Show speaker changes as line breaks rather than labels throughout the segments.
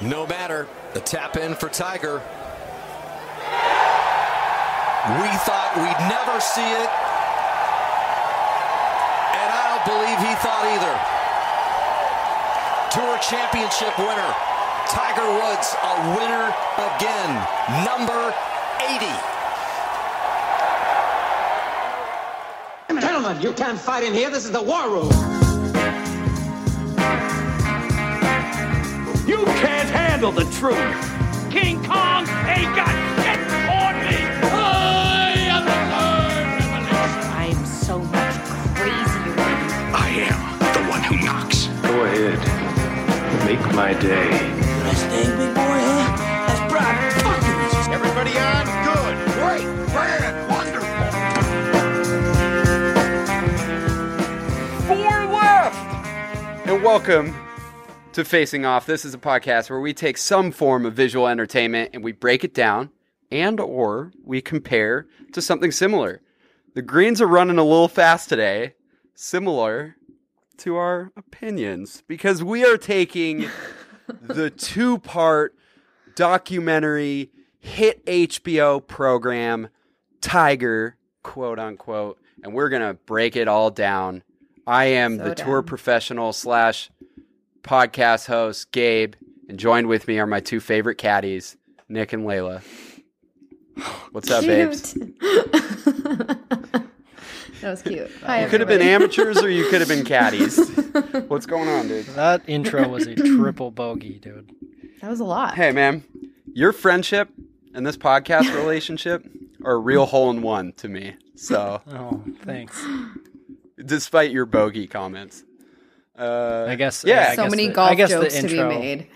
No matter. The tap in for Tiger. We thought we'd never see it. And I don't believe he thought either. Tour championship winner. Tiger Woods, a winner again. Number 80.
Gentlemen, you can't fight in here. This is the war room.
You can't handle the truth. King Kong ain't got shit on me. I am the third revelation.
I'm so much crazier.
I am the one who knocks.
Go ahead. Make my day.
Best thing, big boy, huh? That's Brock.
Everybody on? Good. Great. Grand. Wonderful.
Four left! And welcome to Facing Off. This is a podcast where we take some form of visual entertainment and we break it down and or we compare to something similar. The greens are running a little fast today, similar to our opinions because we are taking the two-part documentary hit HBO program Tiger, quote unquote, and we're gonna break it all down. I am
So
the tour professional slash podcast host Gabe, and joined with me are my two favorite caddies, Nick and Layla. What's up, babes?
that was cute. Hi,
You could have been amateurs or you could have been caddies. What's going on, dude?
That intro was a triple bogey, dude.
That was a lot.
Hey, man, your friendship and this podcast relationship are a real hole in one to me. So,
Oh, thanks.
despite your bogey comments, uh,
I guess.
Yeah.
I
so
guess
many
the- I
golf
guess the
jokes to be made.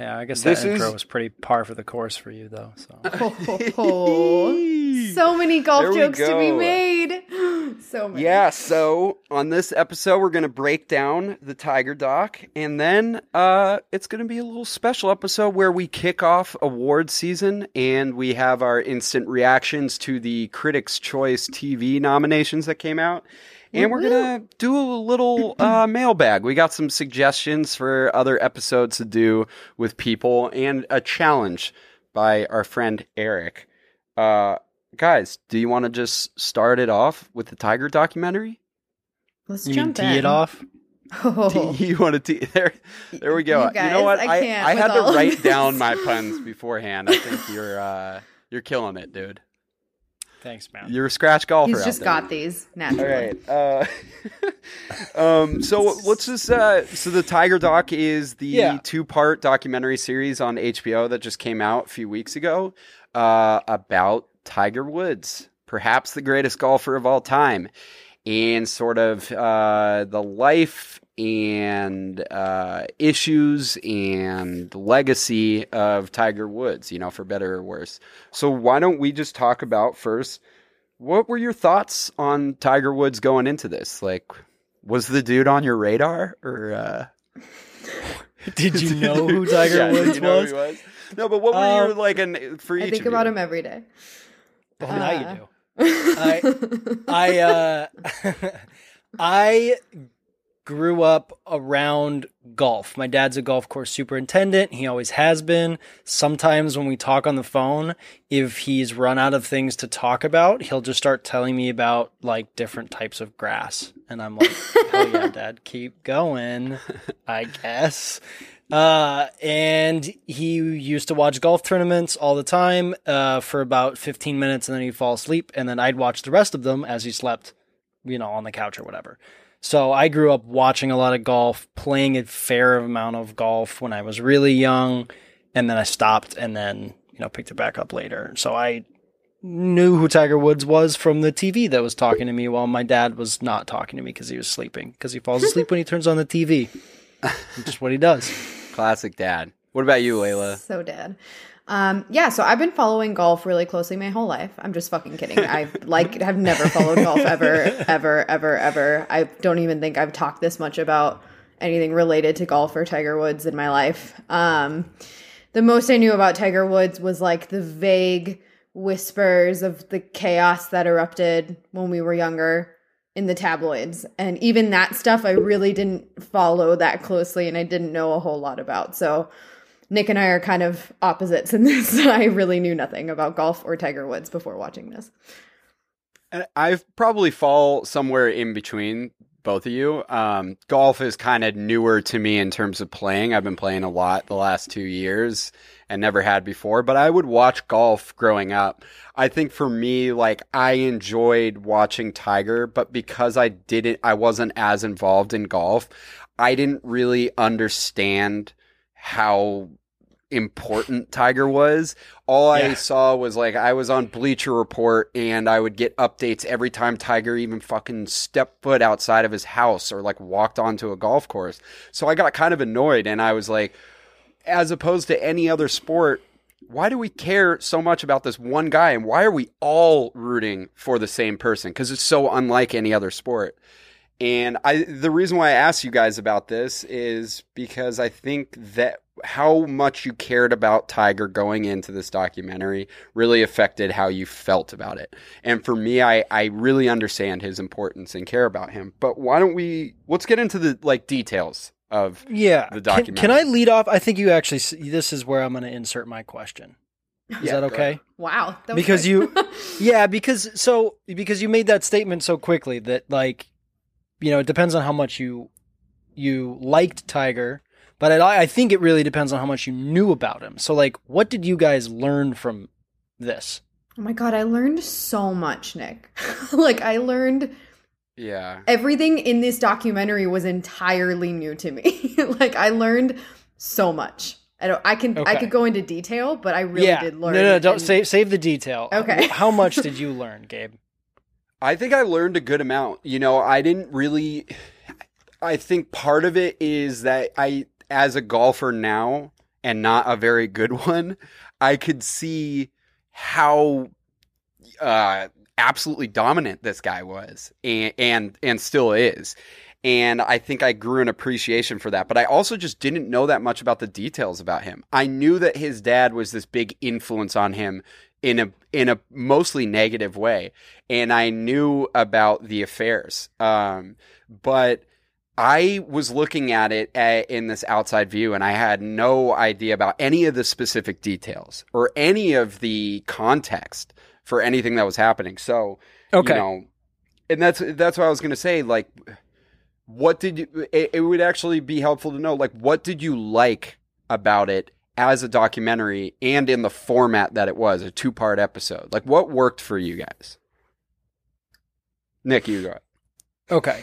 Yeah, I guess
This
that intro
is-
was pretty par for the course for you, though. So
Ho, ho, ho. so many golf
There we
jokes to be made. So many.
Yeah, so on this episode, we're going to break down the Tiger Doc, and then uh, it's going to be a little special episode where we kick off award season and we have our instant reactions to the Critics' Choice TV nominations that came out. And we're going to do a little uh, mailbag. We got some suggestions for other episodes to do with people and a challenge by our friend Eric. Uh, guys, do you want to just start it off with the Tiger documentary?
Let's
you mean
jump
tee
in.
it off?
Oh.
you want to tee there? There we go.
You
You, know what?
I
I,
can't
I
with
had to write down my puns beforehand. I think you're uh, you're killing it, dude.
Thanks, man.
You're a scratch golfer.
He's
out
just
there.
got these naturally.
All right. Uh, um, so let's just. Uh, so the Tiger Doc is the
Yeah.
two-part documentary series on HBO that just came out a few weeks ago uh, about Tiger Woods, perhaps the greatest golfer of all time, and sort of uh, the life and uh, issues and legacy of Tiger Woods. You know, for better or worse. So why don't we just talk about first? What were your thoughts on Tiger Woods going into this? Like, was the dude on your radar, or uh...
Did you know who Tiger
Yeah,
Woods
you know who
was?
he was? No, but what were your
Um,
like an for each?
I think
of
about
you?
him every day.
Well, now you
Uh,
do. I, I, uh, I grew up around golf. My dad's a golf course superintendent. He always has been. Sometimes when we talk on the phone, if he's run out of things to talk about, he'll just start telling me about like different types of grass. And I'm like, hell yeah, dad, keep going, I guess. Uh, and he used to watch golf tournaments all the time uh, for about 15 minutes and then he'd fall asleep. And then I'd watch the rest of them as he slept, you know, on the couch or whatever. So I grew up watching a lot of golf, playing a fair amount of golf when I was really young. And then I stopped and then, you know, picked it back up later. So I knew who Tiger Woods was from the TV that was talking to me while my dad was not talking to me because he was sleeping. Because he falls asleep when he turns on the TV. Just what he does.
Classic dad. What about you, Layla?
So dead. Um, yeah, so I've been following golf really closely my whole life. I'm just fucking kidding. I like have never followed golf ever, ever, ever, ever. I don't even think I've talked this much about anything related to golf or Tiger Woods in my life. Um, the most I knew about Tiger Woods was like the vague whispers of the chaos that erupted when we were younger in the tabloids. And even that stuff I really didn't follow that closely and I didn't know a whole lot about. So Nick and I are kind of opposites in this. I really knew nothing about golf or Tiger Woods before watching this.
I probably fall somewhere in between both of you. Um, golf is kind of newer to me in terms of playing. I've been playing a lot the last two years and never had before, but I would watch golf growing up. I think for me, like I enjoyed watching Tiger, but because I didn't, I wasn't as involved in golf, I didn't really understand how important Tiger was. All I saw was like I was on Bleacher Report and I would get updates every time Tiger even fucking stepped foot outside of his house or like walked onto a golf course. So I got kind of annoyed and I was like, as opposed to any other sport, why do we care so much about this one guy and why are we all rooting for the same person? Because it's so unlike any other sport. And I the reason why I asked you guys about this is because I think that how much you cared about Tiger going into this documentary really affected how you felt about it. And for me, I, I really understand his importance and care about him. But why don't we let's get into the like details of
Yeah.
the
Can,
documentary.
can I lead off? I think you actually, s- this is where I'm going to insert my question. Is
Yeah,
that okay?
Wow. that was
Because
quick.
you, yeah, because so, because you made that statement so quickly that like, you know, it depends on how much you, you liked Tiger, but I, I think it really depends on how much you knew about him. So like, what did you guys learn from this?
oh my God, I learned so much, Nick. like, I learned
Yeah.
everything in this documentary was entirely new to me. like, I learned so much. I don't, I can, I could go into detail, but I really
yeah.
did learn.
No, no, don't
and-
save, save the detail.
Okay.
How much did you learn, Gabe?
I think I learned a good amount. You know, I didn't really. I think part of it is that I, as a golfer now, and not a very good one, I could see how uh, absolutely dominant this guy was, and and and still is. And I think I grew an appreciation for that. But I also just didn't know that much about the details about him. I knew that his dad was this big influence on him in a in a mostly negative way, and I knew about the affairs. Um, but I was looking at it a in this outside view, and I had no idea about any of the specific details or any of the context for anything that was happening. So,
Okay.
you know, and that's that's what I was going to say. Like, what did you? It, it would actually be helpful to know. Like, what did you like about it as a documentary and in the format that it was, a two part episode? Like, what worked for you guys? Nick, you go.
Okay.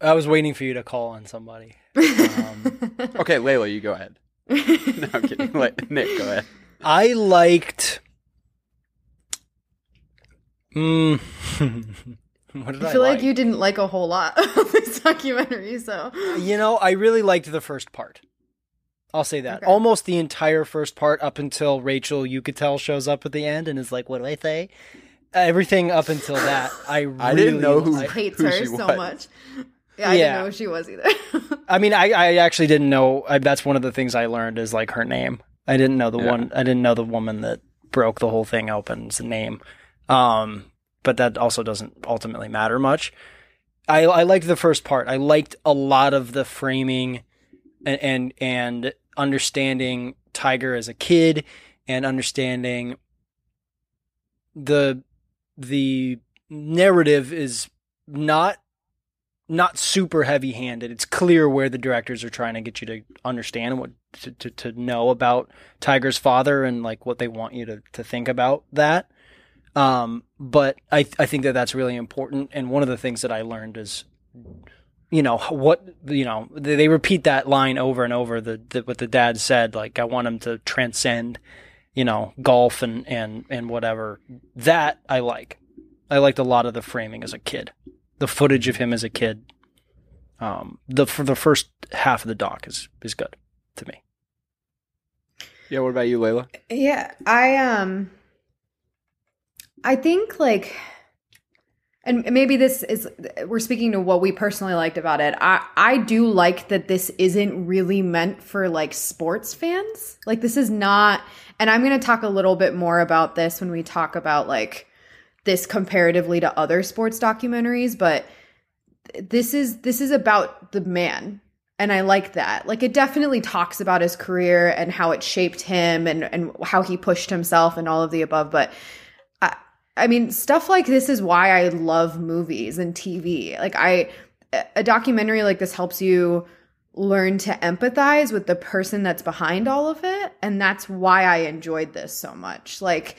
I was waiting for you to call on somebody. Um,
Okay, Layla, you go ahead. No, I'm kidding. Let- Nick, go ahead.
I liked. Mm, what did I,
I feel like
like
you didn't like a whole lot of this documentary, so
You know, I really liked the first part. I'll say that.
Okay.
Almost the entire first part up until Rachel Uchitel shows up at the end and is like, "What do I say?" Everything up until that, I really
I didn't know who-
liked.
hates
who
her
she
so
was.
much. Yeah, I
Yeah.
didn't know who she was either.
I mean, I, I actually didn't know. I, that's one of the things I learned is like her name. I didn't know the
Yeah.
one. I didn't know the woman that broke the whole thing open's name. Um, but that also doesn't ultimately matter much. I I liked the first part. I liked a lot of the framing and and, and understanding Tiger as a kid and understanding the the narrative is not not super heavy handed. It's clear where the directors are trying to get you to understand what to, to, to know about Tiger's father and like what they want you to, to think about that. Um, but I I think that that's really important. And one of the things that I learned is, you know, what you know they, they repeat that line over and over. The, the what the dad said, like I want him to transcend, you know, golf and and and whatever. That I like. I liked a lot of the framing as a kid the footage of him as a kid. Um, the for the first half of the doc is is good to me.
Yeah, what about you, Layla?
Yeah, I um I think like and maybe this is we're speaking to what we personally liked about it. I I do like that this isn't really meant for like sports fans. Like this is not and I'm going to talk a little bit more about this when we talk about like this comparatively to other sports documentaries, but this is this is about the man And I like that. Like it definitely talks about his career and how it shaped him and, and how he pushed himself and all of the above. But I, mean, stuff like this is why I love movies and TV. Like I, a documentary like this helps you learn to empathize with the person that's behind all of it. And that's why I enjoyed this so much. Like,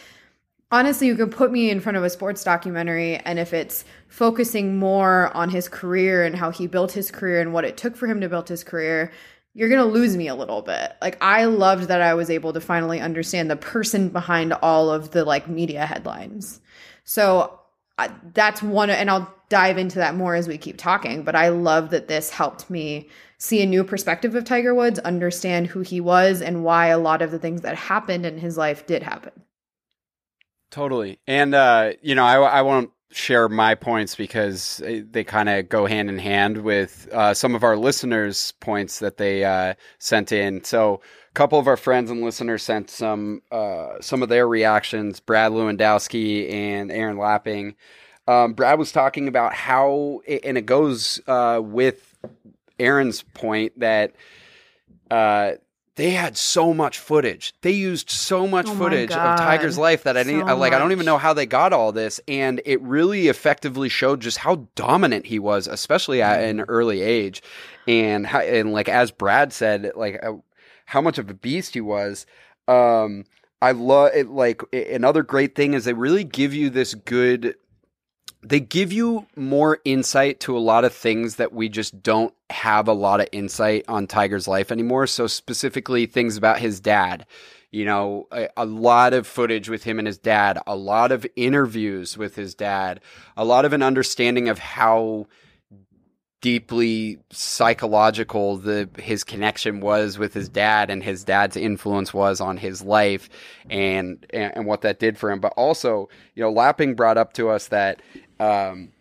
honestly, you can put me in front of a sports documentary, and if it's focusing more on his career and how he built his career and what it took for him to build his career, you're going to lose me a little bit. Like, I loved that I was able to finally understand the person behind all of the like media headlines. So, uh, that's one, and I'll dive into that more as we keep talking, but I love that this helped me see a new perspective of Tiger Woods, understand who he was, and why a lot of the things that happened in his life did happen.
Totally. And, uh, you know, I, I won't share my points because they kind of go hand in hand with uh, some of our listeners' points that they uh, sent in. So, couple of our friends and listeners sent some uh, some of their reactions. Brad Lewandowski and Aaron Lapping. Um, Brad was talking about how, and it goes uh, with Aaron's point that uh, they had so much footage. They used so much
Oh
footage of Tiger's life that I didn't
So
like. I don't even know how they got all this, and it really effectively showed just how dominant he was, especially at an early age, and how, and like as Brad said, like uh, how much of a beast he was. Um, I love it. Like another great thing is they really give you this good they give you more insight to a lot of things that we just don't have a lot of insight on Tiger's life anymore. So specifically things about his dad, you know, a, a lot of footage with him and his dad, a lot of interviews with his dad, a lot of an understanding of how deeply psychological the his connection was with his dad and his dad's influence was on his life and and, and what that did for him. But also you know lapping brought up to us that um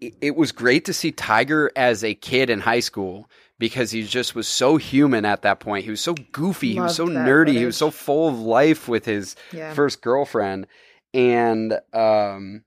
it, it was great to see tiger as a kid in high school because he just was so human at that point. He was so goofy. He was so
Loved
nerdy. He was so full of life with his
Yeah.
first girlfriend. And um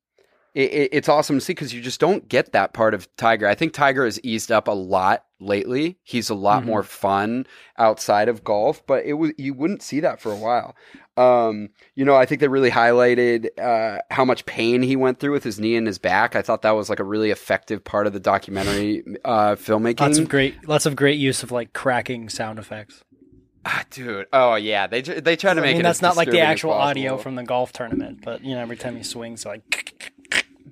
it, it, it's awesome to see because you just don't get that part of Tiger. I think Tiger has eased up a lot lately. He's a lot
Mhm.
more fun outside of golf, but it was you wouldn't see that for a while. Um, you know, I think they really highlighted uh, how much pain he went through with his knee and his back. I thought that was like a really effective part of the documentary uh, filmmaking.
Lots of great, lots of great use of like cracking sound effects.
Ah, dude. Oh yeah, they they try to
I
make
mean,
it.
that's not like the actual audio from the golf tournament, but you know, every time he swings, like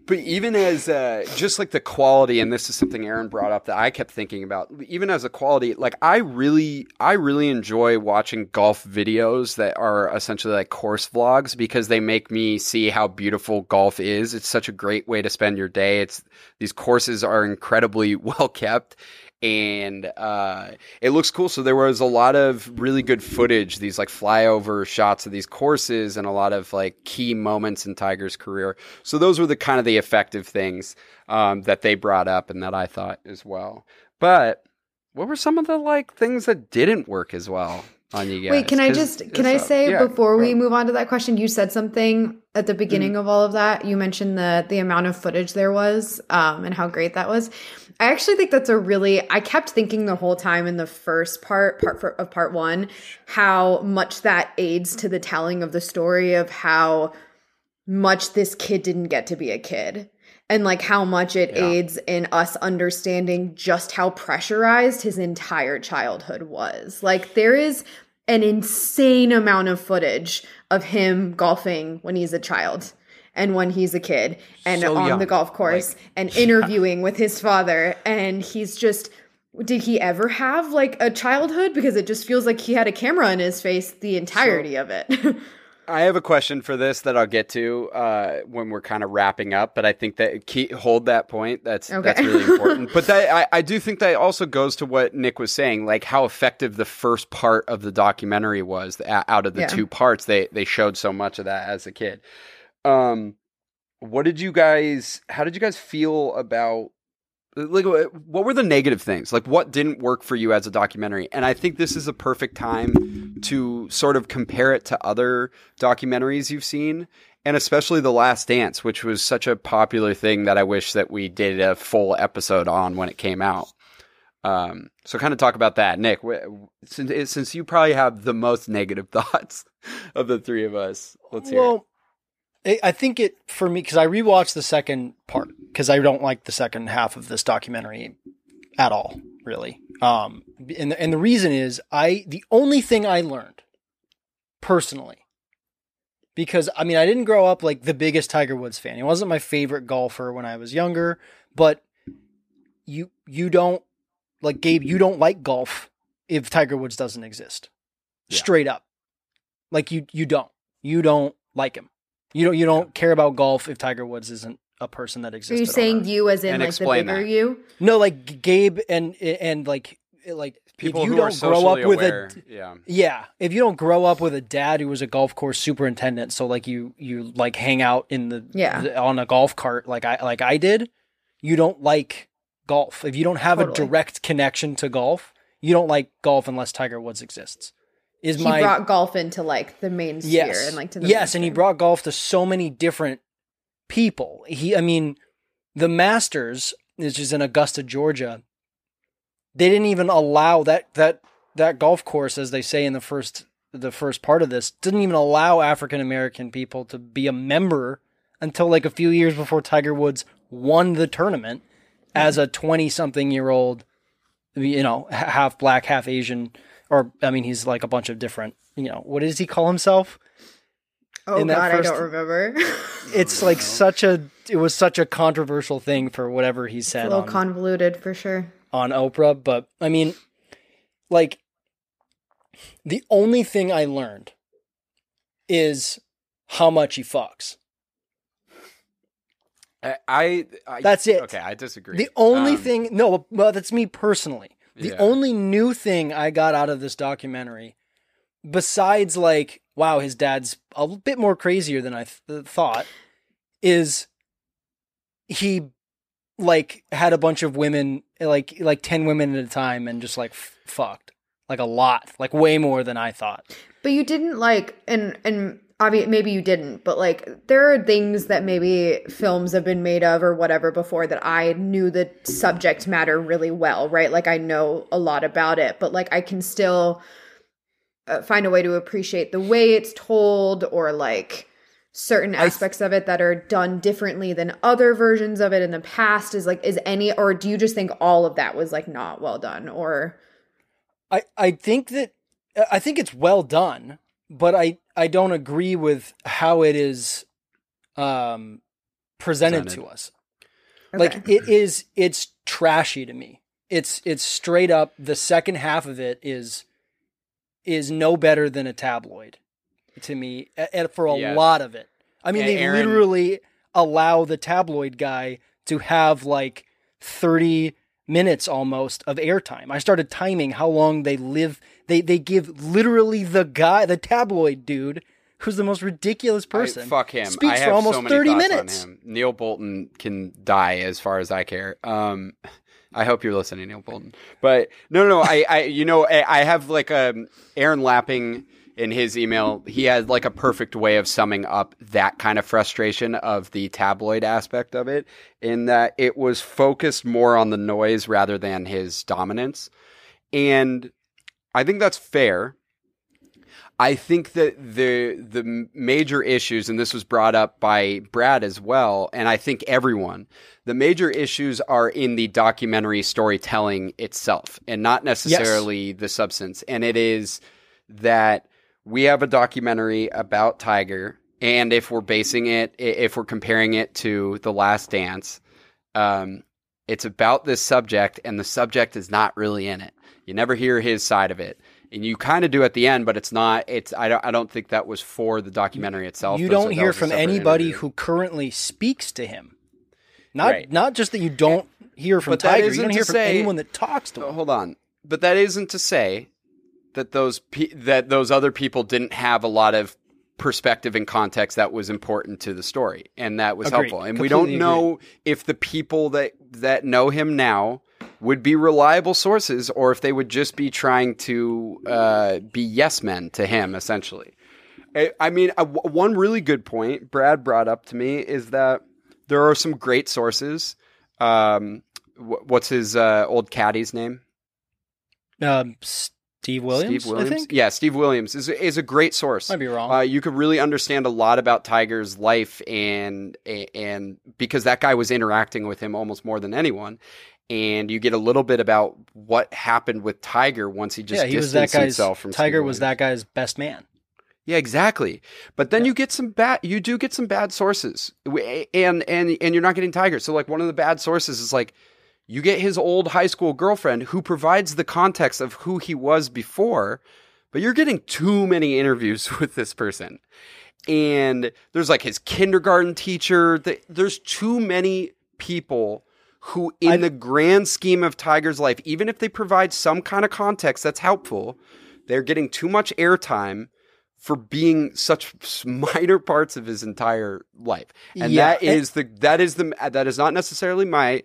But even as uh, just like the quality, and this is something Aaron brought up that I kept thinking about. Even as a quality, like I really, I really enjoy watching golf videos that are essentially like course vlogs because they make me see how beautiful golf is. It's such a great way to spend your day. It's these courses are incredibly well kept. And uh, it looks cool. So there was a lot of really good footage, these like flyover shots of these courses, and a lot of like key moments in Tiger's career. So those were the kind of the effective things um, that they brought up and that I thought as well. But what were some of the like things that didn't work as well on you guys?
Wait, can I just can I
uh,
say
yeah,
before we move on to that question, you said something at the beginning of all of that. You mentioned the the amount of footage there was um, and how great that was. I actually think that's a really. I kept thinking the whole time in the first part part for, of part one how much that aids to the telling of the story of how much this kid didn't get to be a kid and like how much it aids in us understanding just how pressurized his entire childhood was. Like there is an insane amount of footage of him golfing when he's a child and when he's a kid and
So
on
young.
the golf course and interviewing with his father and he's just did he ever have like a childhood because it just feels like he had a camera in his face the entirety of it.
I have a question for this that I'll get to uh, when we're kind of wrapping up, but I think that keep, hold that point. That's
Okay.
that's really important. but that, I, I do think that also goes to what Nick was saying, like how effective the first part of the documentary was. Out of the
Yeah.
two parts, they they showed so much of that as a kid. Um, what did you guys? How did you guys feel about? Like, what were the negative things? Like, what didn't work for you as a documentary? And I think this is a perfect time to sort of compare it to other documentaries you've seen, and especially The Last Dance, which was such a popular thing that I wish that we did a full episode on when it came out. Um, so kind of talk about that, Nick. Since since you probably have the most negative thoughts of the three of us, let's hear.
Well, I I think it for me because I rewatched the second part because I don't like the second half of this documentary at all, really. Um, and the, and the reason is I the only thing I learned personally because I mean I didn't grow up like the biggest Tiger Woods fan. He wasn't my favorite golfer when I was younger, but you you don't like Gabe. You don't like golf if Tiger Woods doesn't exist.
Yeah.
Straight up, like you you don't you don't like him. You don't you don't care about golf if Tiger Woods isn't a person that exists.
Are you saying you as in
And
like the
explain
bigger
that.
you?
no? Like Gabe and and like like
People
if you
who are
don't grow
socially
up with
aware,
a
yeah,
yeah, if you don't grow up with a dad who was a golf course superintendent, so like you you like hang out in the
Yeah.
the- on a golf cart like I like I did, you don't like golf. If you don't have a direct connection to golf, you don't like golf unless Tiger Woods exists. Is
He
my
brought golf into like the main sphere
yes
and like to the
yes, and he brought golf to so many different people. He, I mean, the Masters, which is in Augusta, Georgia. They didn't even allow that that that golf course, as they say in the first the first part of this, didn't even allow African American people to be a member until like a few years before Tiger Woods won the tournament as mm-hmm. a twenty something year old, you know, half black, half Asian, or I mean, he's like a bunch of different. You know, what does he call himself?
Oh
in
god,
first-
I don't remember.
it's like such a it was such a controversial thing for whatever he said.
a little
on,
convoluted for sure.
on Oprah, but I mean like the only thing I learned is how much he fucks.
I, I, I
That's it.
Okay, I disagree.
The only
Um,
thing no, well that's me personally. The
Yeah.
only new thing I got out of this documentary besides like wow, his dad's a bit more crazier than I th- uh, thought is he like had a bunch of women like like 10 women at a time and just like f- fucked. Like a lot. Like way more than i thought.
But you didn't like, and and maybe you didn't, but like there are things that maybe films have been made of or whatever before that I knew the subject matter really well, right? Like I know a lot about it, but like I can still uh, find a way to appreciate the way it's told or like certain aspects of it that are done differently than other versions of it in the past is like is any or do you just think all of that was like not well done or
i i think that i think it's well done but i i don't agree with how it is um presented,
Presented.
to us like it is it's trashy to me it's it's straight up the second half of it is is no better than a tabloid to me for a
Yes.
lot of it i mean
And
they
Aaron-
literally allow the tabloid guy to have like 30 minutes almost of airtime i started timing how long they live they they give literally the guy the tabloid dude who's the most ridiculous
I-
person
fuck him.
speaks
I have
for almost
so many
30 minutes
On him. Neil Bolton can die as far as I care. Um, I hope you're listening, Neil Bolton. But no, no, I, I, you know, I, I have like um Aaron Lapping in his email. He had like a perfect way of summing up that kind of frustration of the tabloid aspect of it, in that it was focused more on the noise rather than his dominance, and I think that's fair. I think that the the major issues, and this was brought up by Brad as well, and I think everyone, the major issues are in the documentary storytelling itself, and not necessarily the substance. And it is that we have a documentary about Tiger, and if we're basing it, if we're comparing it to The Last Dance, um, it's about this subject, and the subject is not really in it. You never hear his side of it and you kind of do at the end, but it's not. It's I don't I don't think that was for the documentary itself.
you don't hear from anybody
interview.
who currently speaks to him. Not
Right.
not just that you don't hear from
But
Tiger, you don't hear from
say-
anyone that talks to him.
hold on, but that isn't to say that those pe- that those other people didn't have a lot of perspective and context that was important to the story and that was
Agreed.
helpful. And we don't
Completely
know if the people that that know him now would be reliable sources or if they would just be trying to uh, be yes men to him essentially. I, I mean, one really good point Brad brought up to me is that there are some great sources. Um, wh- what's his uh, old caddy's name?
Um, Steve Williams.
Steve Williams.
I think.
Yeah, Steve Williams is is a great source.
Might be wrong.
Uh, you could really understand a lot about Tiger's life and and because that guy was interacting with him almost more than anyone. And you get a little bit about what happened with Tiger once he just
yeah, he was
distanced
that guy's.
himself from
Tiger was that guy's best man.
Yeah, exactly. But then you get some bad. You do get some bad sources, and and and you're not getting Tiger. So like one of the bad sources is like you get his old high school girlfriend who provides the context of who he was before, but you're getting too many interviews with this person. And there's like his kindergarten teacher. There's too many people who, in
I-
the grand scheme of Tiger's life, even if they provide some kind of context that's helpful, they're getting too much airtime for being such minor parts of his entire life. And
Yeah,
that is the that is the that is not necessarily my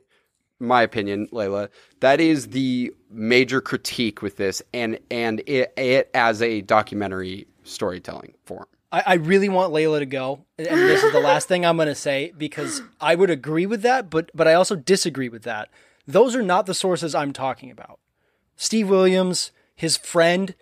my opinion, Layla. That is the major critique with this and and it, it as a documentary storytelling form.
I, I really want Layla to go, and this is the last thing I'm going to say because I would agree with that, but but I also disagree with that. Those are not the sources I'm talking about. Steve Williams, his friend,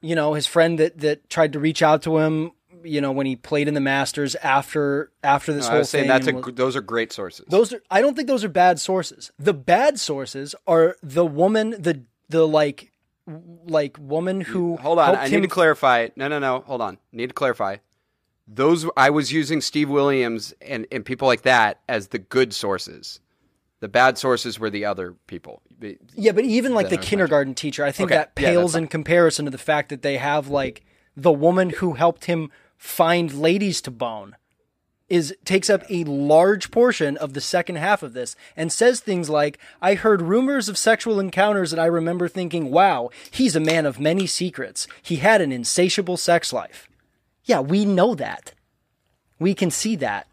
you know, his friend that that tried to reach out to him, you know, when he played in the Masters after after this
I
whole
was saying
thing.
that's a,
was-
those are great sources.
those are I don't think those are bad sources. The bad sources are the woman, the the like like woman who
Hold on, I
him
need to clarify. No, no, no. Hold on. Need to clarify. Those I was using Steve Williams and, and people like that as the good sources. The bad sources were the other people.
Yeah, but even like the kindergarten teacher, I think
Okay,
that pales
fine.
in comparison to the fact that they have like the woman who helped him find ladies to bone is takes up a large portion of the second half of this and says things like I heard rumors of sexual encounters and I remember thinking, "Wow, he's a man of many secrets. He had an insatiable sex life." Yeah, we know that. We can see that.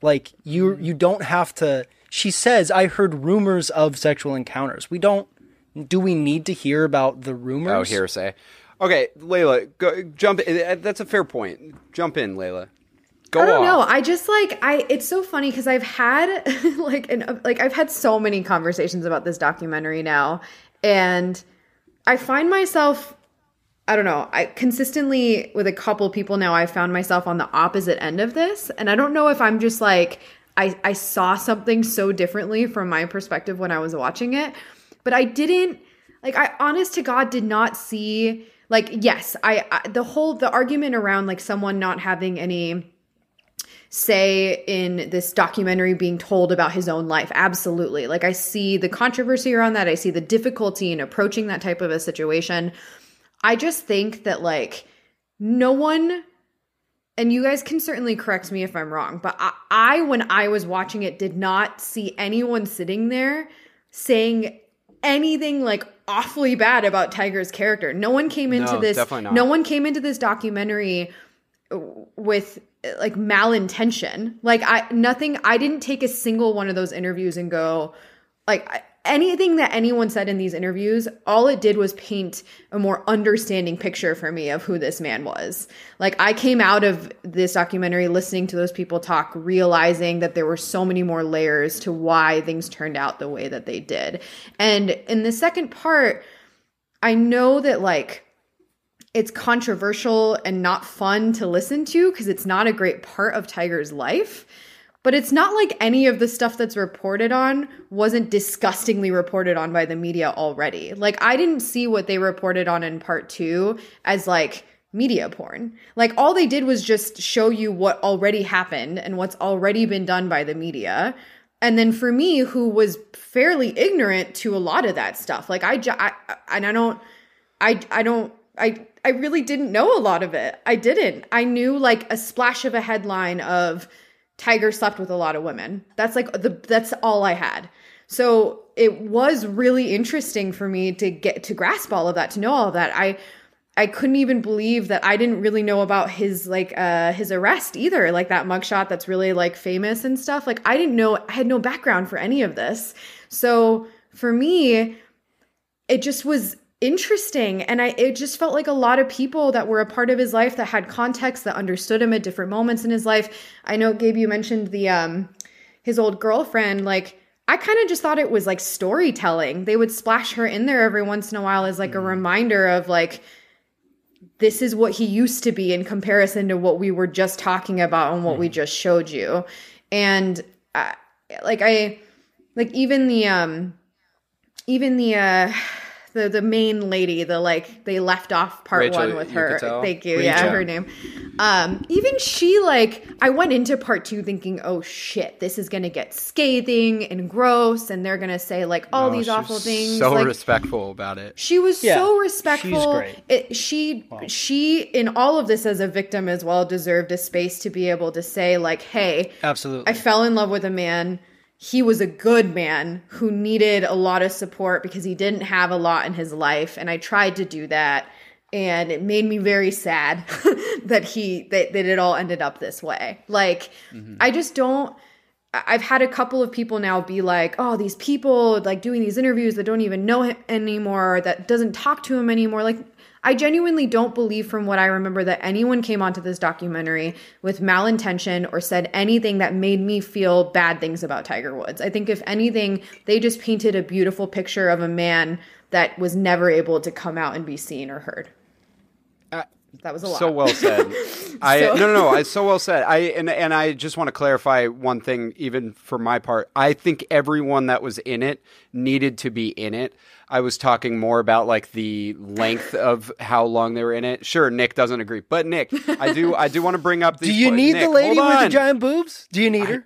Like you mm-hmm. you don't have to she says I heard rumors of sexual encounters. We don't do we need to hear about the rumors?
Oh, hearsay. Okay, Layla, go, jump. In. That's a fair point. Jump in, Layla. Go
I don't know. I just like I. It's so funny because I've had like an like I've had so many conversations about this documentary now, and I find myself. I don't know. I consistently with a couple people now. I found myself on the opposite end of this, and I don't know if I'm just like I I saw something so differently from my perspective when I was watching it, but I didn't like. I honest to God did not see like yes. I, I the whole the argument around like someone not having any say in this documentary being told about his own life. Absolutely. Like I see the controversy around that. I see the difficulty in approaching that type of a situation. I just think that like no one and you guys can certainly correct me if I'm wrong, but I, I when I was watching it did not see anyone sitting there saying anything like awfully bad about Tiger's character. No one came into
No,
this no one came into this documentary with like malintention. Like I nothing I didn't take a single one of those interviews and go like I- anything that anyone said in these interviews, all it did was paint a more understanding picture for me of who this man was. Like I came out of this documentary listening to those people talk, realizing that there were so many more layers to why things turned out the way that they did. And in the second part, I know that like it's controversial and not fun to listen to because it's not a great part of Tiger's life. But it's not like any of the stuff that's reported on wasn't disgustingly reported on by the media already. Like, I didn't see what they reported on in part two as like media porn. Like, all they did was just show you what already happened and what's already been done by the media. And then for me, who was fairly ignorant to a lot of that stuff, like I, ju- I and I don't, I, I don't, I, I really didn't know a lot of it. I didn't. I knew like a splash of a headline of Tiger slept with a lot of women. That's like the that's all I had. So it was really interesting for me to get to grasp all of that, to know all of that. I I couldn't even believe that I didn't really know about his like uh his arrest either, like that mugshot that's really like famous and stuff. Like I didn't know I had no background for any of this. So for me, it just was interesting. And i it just felt like a lot of people that were a part of his life that had context that understood him at different moments in his life. I know gabe you mentioned the um his old girlfriend. Like I kind of just thought it was like storytelling. They would splash her in there every once in a while as like a reminder of like this is what he used to be in comparison to what we were just talking about and what we just showed you. And uh, like I like even the um even the uh the the main lady, the like they left off part
Rachel
one with her.
Uchitel?
Thank you. Yeah,
Rachel.
her name. Um, even she like I went into part two thinking, oh shit, this is gonna get scathing and gross, and they're gonna say like all
No,
these awful things.
So
like,
respectful about it.
she was
Yeah,
so
she's
respectful.
great.
It, she she in all of this as a victim as well deserved a space to be able to say like, hey,
Absolutely.
I fell in love with a man. He was a good man who needed a lot of support because he didn't have a lot in his life, and I tried to do that. And it made me very sad that he that, that it all ended up this way. Like, mm-hmm. I just don't. I've had a couple of people now be like, "Oh, these people like doing these interviews that don't even know him anymore, that doesn't talk to him anymore." Like, I genuinely don't believe, from what I remember, that anyone came onto this documentary with malintention or said anything that made me feel bad things about Tiger Woods. I think, if anything, they just painted a beautiful picture of a man that was never able to come out and be seen or heard. Uh, that was a lot.
So well said. I
So-
no no no. I so well said. I and and I just want to clarify one thing, even for my part. I think everyone that was in it needed to be in it. I was talking more about like the length of how long they were in it. Sure, Nick doesn't agree, but Nick, I do. I do want to bring up.
The
Do
you
po-
need
Nick,
the lady with the giant boobs? Do you need her?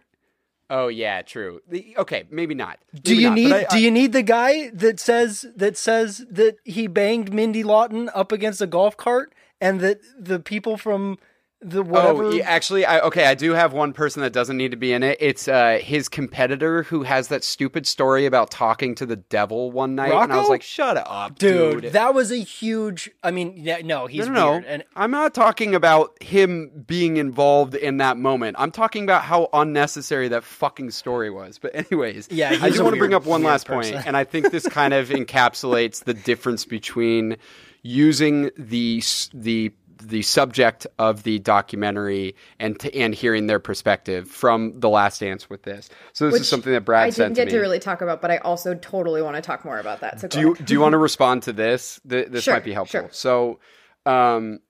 Oh yeah, true. The, okay, maybe not.
Do you
not,
need
I-
do you need the guy that says that says that he banged Mindy Lawton up against a golf cart and that the people from the whatever
Oh, actually, I, okay. I do have one person that doesn't need to be in it. It's uh, his competitor who has that stupid story about talking to the devil one night, and I was like, "Shut up,
dude,
dude!"
that was a huge I mean yeah, no, he's
no, no,
weird
no.
and
I'm not talking about him being involved in that moment. I'm talking about how unnecessary that fucking story was. But anyways,
Yeah,
I
just
want to bring up one last
person.
and I think this kind of encapsulates the difference between using the the the subject of the documentary and and hearing their perspective from the last dance with this. So this
Which
is something that Brad
I didn't get
to
to really talk about, but I also totally want to talk more about that. So
do you do you want to respond to this? Th- this
Sure,
might be helpful.
sure.
So, um,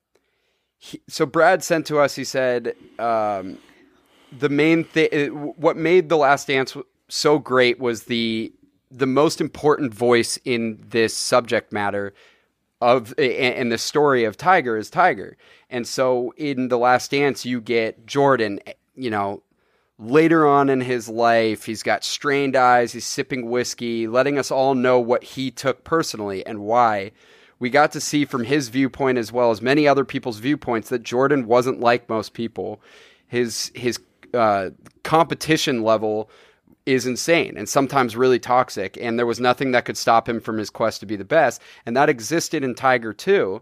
he, so Brad sent to us. He said, um, the main thing, what made the Last Dance so great was the the most important voice in this subject matter of and the story of Tiger is Tiger. And so in the Last Dance, you get Jordan. You know, later on in his life, he's got strained eyes, he's sipping whiskey, letting us all know what he took personally and why. We got to see from his viewpoint as well as many other people's viewpoints that Jordan wasn't like most people. His his uh, competition level is insane and sometimes really toxic, and there was nothing that could stop him from his quest to be the best, and that existed in Tiger too.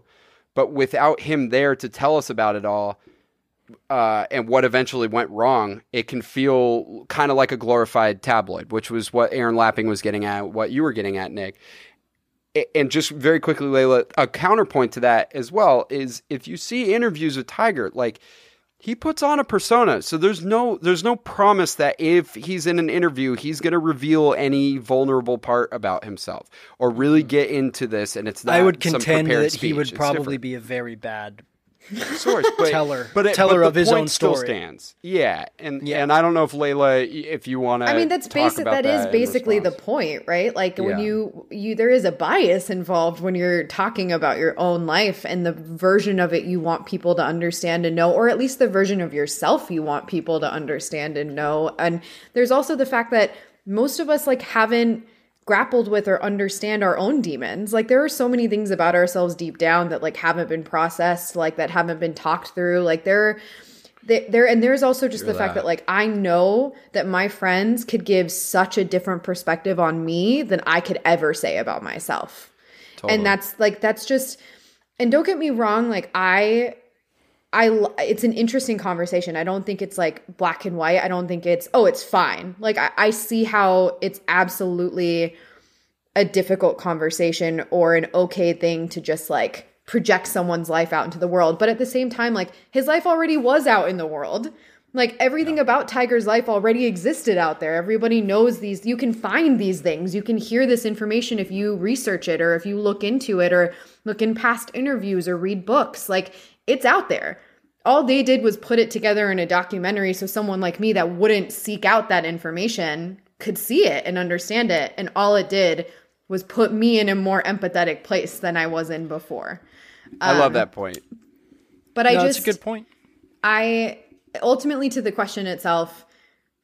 But without him there to tell us about it all, uh, and what eventually went wrong, it can feel kind of like a glorified tabloid, which was what Aaron Lapping was getting at, what you were getting at, Nick. And just very quickly, Layla, a counterpoint to that as well is if you see interviews with Tiger, like he puts on a persona, so there's no there's no promise that if he's in an interview, he's going to reveal any vulnerable part about himself or really get into this. And it's not
I would contend that he would
It's
probably
different
be a very bad
source, but,
Teller-
but it,
teller
but
of his
point
own
still
story.
stands. Yeah, and
Yeah.
and I don't know if Layla, if you want to.
I mean, that's basic. That is basically the point, right? Like when you you there is a bias involved when you're talking about your own life and the version of it you want people to understand and know, or at least the version of yourself you want people to understand and know. And there's also the fact that most of us like haven't grappled with or understand our own demons. Like there are so many things about ourselves deep down that like haven't been processed, like that haven't been talked through. Like there there, there and there's also just the fact that like I know that my friends could give such a different perspective on me than I could ever say about myself. And that's like that's just and don't get me wrong, like I I it's an interesting conversation. I don't think it's like black and white. I don't think it's oh, it's fine. Like I, I see how it's absolutely a difficult conversation or an okay thing to just like project someone's life out into the world. But at the same time, like his life already was out in the world. Like everything about Tiger's life already existed out there. Everybody knows these. You can find these things. You can hear this information if you research it or if you look into it or look in past interviews or read books. Like it's out there. All they did was put it together in a documentary so someone like me that wouldn't seek out that information could see it and understand it. And all it did was put me in a more empathetic place than I was in before.
I love that point.
But I just
that's a good point.
I ultimately to the question itself,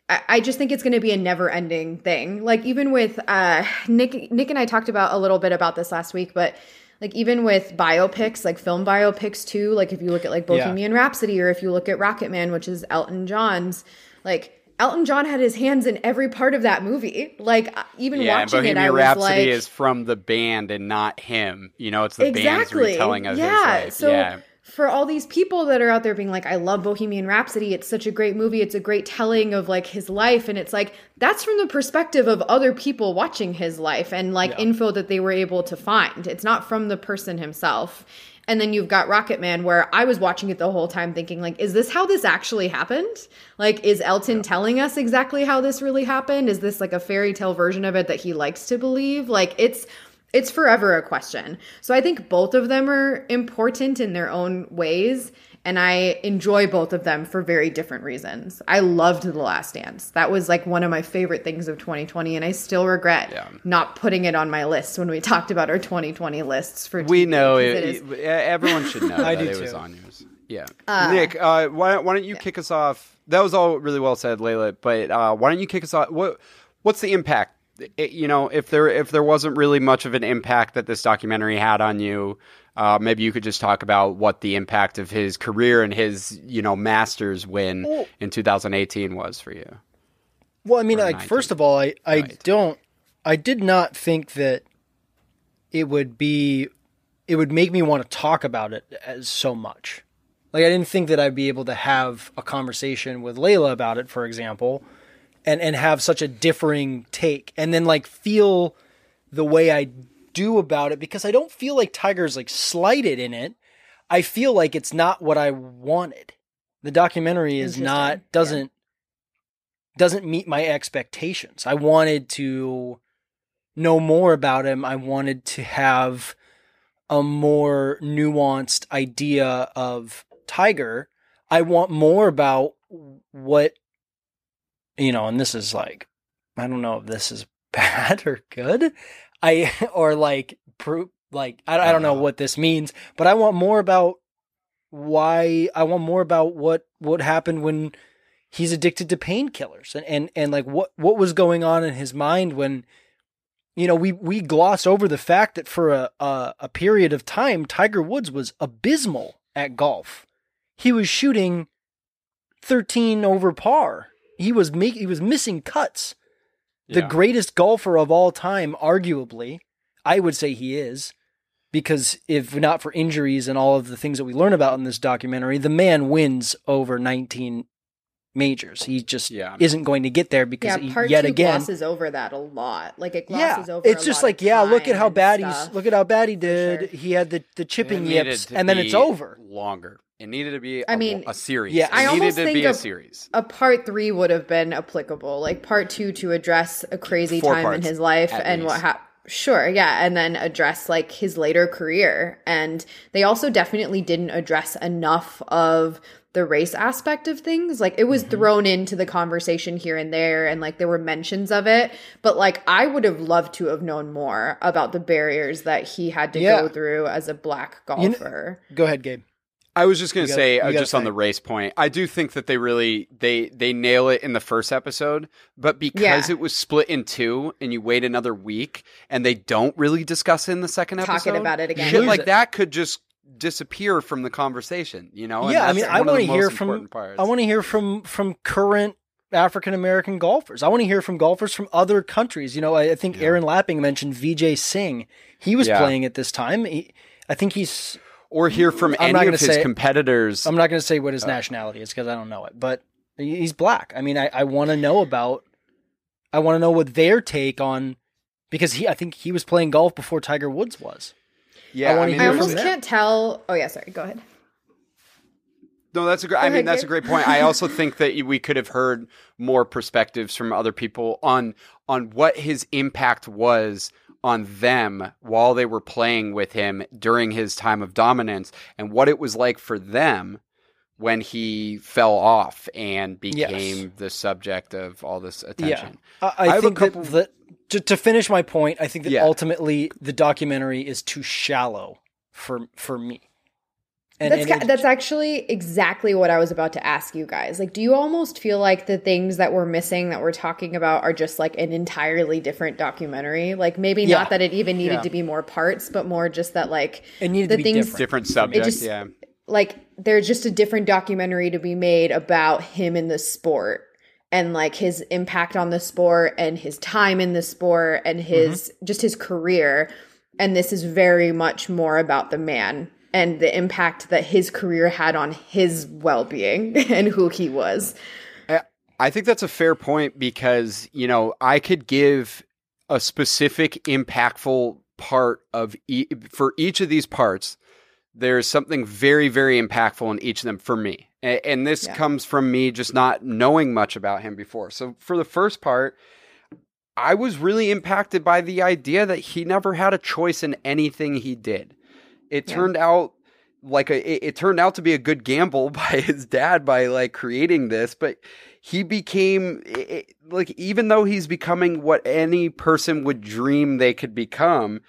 I, I just think it's going to be a never-ending thing. Like even with uh, Nick, Nick and I talked about a little bit about this last week, but like even with biopics, like film biopics too. Like if you look at like
Yeah.
Bohemian Rhapsody, or if you look at Rocket Man, which is Elton John's, like. Elton John had his hands in every part of that movie. Like uh, even
Yeah,
watching
Bohemian
it, I was
Rhapsody
like,
is from the band and not him. You know, it's the band's
exactly.
retelling of
yeah.
his life.
So
yeah.
For all these people that are out there being like, I love Bohemian Rhapsody, it's such a great movie, it's a great telling of like his life, and it's like that's from the perspective of other people watching his life and like info that they were able to find. It's not from the person himself. And then you've got Rocket Man, where I was watching it the whole time thinking, like, is this how this actually happened? Like, is Elton telling us exactly how this really happened? Is this like a fairy tale version of it that he likes to believe? Like, it's it's forever a question. So I think both of them are important in their own ways. And I enjoy both of them for very different reasons. I loved The Last Dance. That was like one of my favorite things of 2020. And I still regret
Yeah.
not putting it on my list when we talked about our 2020 lists for
We
TV,
know
'cause
it.
it is-
everyone should know
I
that
do
it was on yours. Yeah, Nick, uh, why, why don't you kick us off? That was all really well said, Layla. But uh, why don't you kick us off? What What's the impact? It- you know, if there if there wasn't really much of an impact that this documentary had on you, uh, maybe you could just talk about what the impact of his career and his you know Masters win in 2018 was for you.
Well, I mean, like first of all, I I
Right.
don't I did not think that it would be it would make me want to talk about it as so much. Like I didn't think that I'd be able to have a conversation with Layla about it, for example, and and have such a differing take and then like feel the way I do about it because I don't feel like Tiger's like slighted in it. I feel like it's not what I wanted. The documentary is not doesn't doesn't meet my expectations. I wanted to know more about him. I wanted to have a more nuanced idea of Tiger. I want more about what you know, and this is like I don't know if this is bad or good. I or like pro like I, I don't know uh-huh. what this means, but I want more about why I want more about what what happened when he's addicted to painkillers and, and and like what what was going on in his mind when you know we we gloss over the fact that for a a, a period of time Tiger Woods was abysmal at golf. He was shooting 13 over par. He was make, he was missing cuts. The
Yeah.
greatest golfer of all time arguably. I would say he is because if not for injuries and all of the things that we learn about in this documentary, the man wins over 19 majors. He just
Yeah.
isn't going to get there because
yeah,
he- yet
two
again,
glosses over that a lot. Like it
yeah,
over.
it's
a
just
lot
like
of
yeah, look at how bad he's look at how bad he did.
sure.
He had the the chipping yips,
to
and then it's over.
Longer. It needed to be.
I
a-
mean,
a series.
yeah,
it
I
needed to
think
be a
of-
series.
a part three would have been applicable like part two to address a crazy
Four
time in his life and what happened sure yeah and then address like his later career and they also definitely didn't address enough of the race aspect of things like it was
Mm-hmm.
thrown into the conversation here and there and like there were mentions of it but like i would have loved to have known more about the barriers that he had to
Yeah.
go through as a black
You kn-
golfer
Go ahead, Gabe.
I was just going to say, uh,
gotta
just on the race point, I do think that they really they they nail it in the first episode, but because
Yeah.
it was split in two, and you wait another week, and they don't really discuss it in the second
Talking
episode,
about it again.
shit like
it.
that could just disappear from the conversation. You know? And
yeah, I mean, I want to hear from
parts.
I want to hear from from current African American golfers. I want to hear from golfers from other countries. You know, I, I think Aaron Lapping mentioned Vijay Singh. He was
Yeah.
playing at this time. He, I think he's.
Or hear from
I'm not
any
gonna
of his
say-
competitors.
I'm not going to say
Uh.
what his nationality is because I don't know it, but he's black. I mean, I, I want to know about. I want to know what their take on, because he. I think he was playing golf before Tiger Woods was.
yeah,
I wanna
mean,
i almost can't tell oh yeah sorry go ahead
No, that's a great. I mean, that's a great point. I also think that we could have heard more perspectives from other people on on what his impact was on them while they were playing with him during his time of dominance, and what it was like for them when he fell off and became the subject of all this attention.
I,
I
I, think
couple-
that, that to, to finish my point, I think that
Yeah.
ultimately the documentary is too shallow for for me. And,
that's
and it-
that's actually exactly what I was about to ask you guys. Like, do you almost feel like the things that we're missing that we're talking about are just like an entirely different documentary? Like, maybe
Yeah.
not that it even needed
Yeah.
to be more parts, but more just that like
It needed
the
to be
things
different.
Different subject,
just-
yeah.
like there's just a different documentary to be made about him in the sport and like his impact on the sport and his time in the sport and his mm-hmm. just his career and this is very much more about the man and the impact that his career had on his well-being and who he was
I think that's a fair point because, you know, I could give a specific impactful part of e- for each of these parts. There's something very, very impactful in each of them for me. A- And, this
Yeah.
comes from me just not knowing much about him before. So for the first part, I was really impacted by the idea that he never had a choice in anything he did. It
Yeah.
turned out like a it, it turned out to be a good gamble by his dad by like creating this, but he became i- i- like even though he's becoming what any person would dream they could become,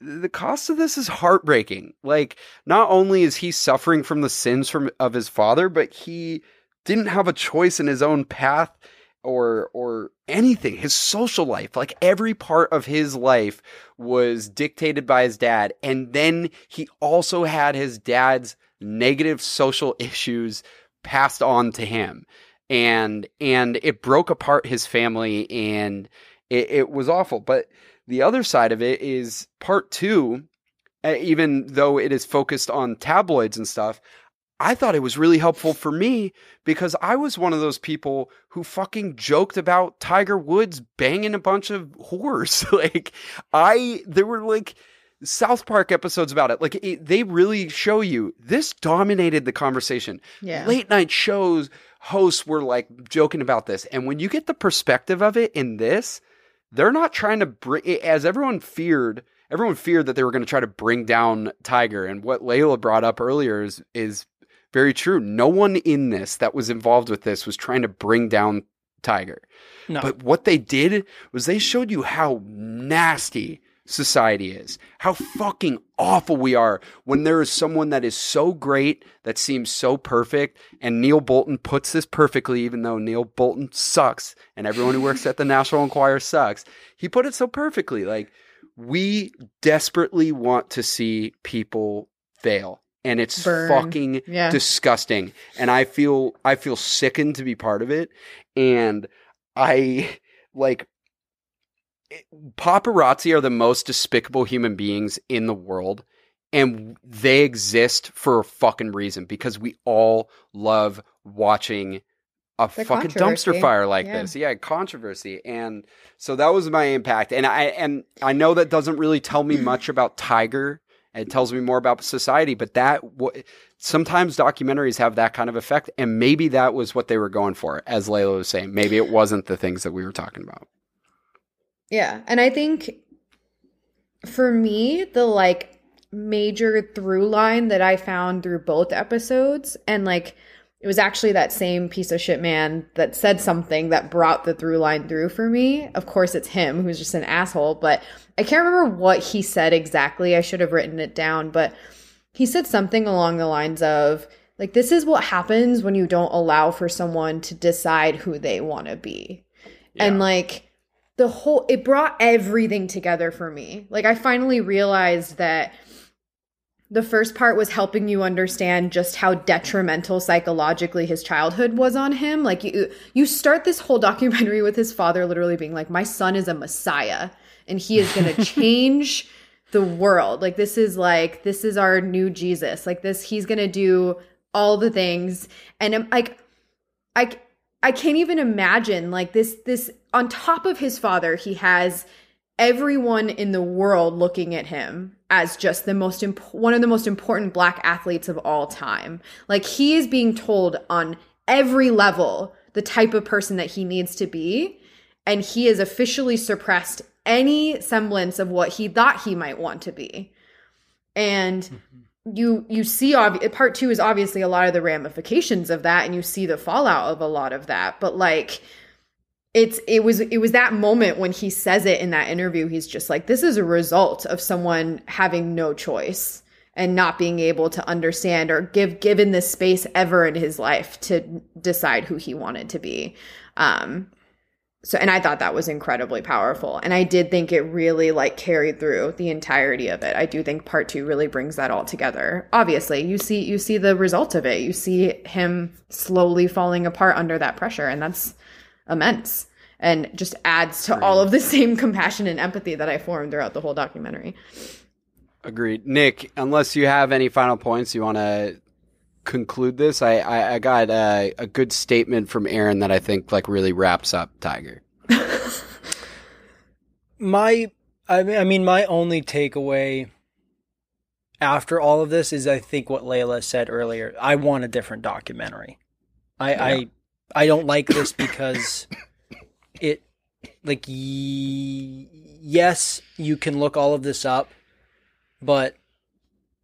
the cost of this is heartbreaking. Like not only is he suffering from the sins from of his father, but he didn't have a choice in his own path or or anything his social life like every part of his life was dictated by his dad. And then he also had his dad's negative social issues passed on to him. And and it broke apart his family and it, it was awful. But the other side of it is part two uh, even though it is focused on tabloids and stuff I thought it was really helpful for me because I was one of those people who fucking joked about Tiger Woods banging a bunch of whores. like, I, there were like South Park episodes about it. Like, it, they really show you this dominated the conversation.
Yeah.
Late night shows hosts were like joking about this. And when you get the perspective of it in this, they're not trying to bring, as everyone feared, everyone feared that they were going to try to bring down Tiger. And what Layla brought up earlier is, is very true. No one in this that was involved with this was trying to bring down Tiger.
no,
But what they did was they showed you how nasty society is, how fucking awful we are when there is someone that is so great, that seems so perfect. And Neal Boulton puts this perfectly, even though Neal Boulton sucks and everyone who works at the National Enquirer sucks. He put it so perfectly. Like, we desperately want to see people fail. And it's
Burn.
fucking
Yeah.
disgusting. And I feel I feel sickened to be part of it. And I like it- paparazzi are the most despicable human beings in the world and they exist for a fucking reason because we all love watching a
The
fucking dumpster fire like
Yeah.
this yeah controversy and so that was my impact and i and i know that doesn't really tell me much about tiger it tells me more about society but that sometimes documentaries have that kind of effect and maybe that was what they were going for as layla was saying maybe it wasn't the things that we were talking about
Yeah. And I think for me, the like major through line that I found through both episodes, and like it was actually that same piece of shit man that said something that brought the through line through for me. Of course, it's him who's just an asshole, but I can't remember what he said exactly. I should have written it down, but he said something along the lines of, like, this is what happens when you don't allow for someone to decide who they want to be. And like, the whole it brought everything together for me. Like I finally realized that the first part was helping you understand just how detrimental psychologically his childhood was on him. Like you you start this whole documentary with his father literally being like my son is a messiah and he is going to change the world. Like this is like this is our new Jesus. Like this he's going to do all the things and I'm like I I can't even imagine like this this on top of his father he has everyone in the world looking at him as just the most imp- one of the most important black athletes of all time. Like he is being told on every level the type of person that he needs to be and he has officially suppressed any semblance of what he thought he might want to be. And mm-hmm. you you see obvi- part 2 is obviously a lot of the ramifications of that and you see the fallout of a lot of that, but like it's it was it was that moment when he says it in that interview he's just like this is a result of someone having no choice and not being able to understand or give given this space ever in his life to decide who he wanted to be. Um so and i thought that was incredibly powerful. And i did think it really like carried through the entirety of it. I do think part two really brings that all together. Obviously you see you see the result of it. You see him slowly falling apart under that pressure and that's immense and just adds to all of the same compassion and empathy that I formed throughout the whole documentary.
Agreed. Nick, unless you have any final points you want to conclude this, I, I, I got a, a good statement from Aaron that I think like really wraps up Tiger.
my I mean, I mean my only takeaway after all of this is I think what Layla said earlier. I want a different documentary. I I I don't like this because it like y- yes, you can look all of this up, but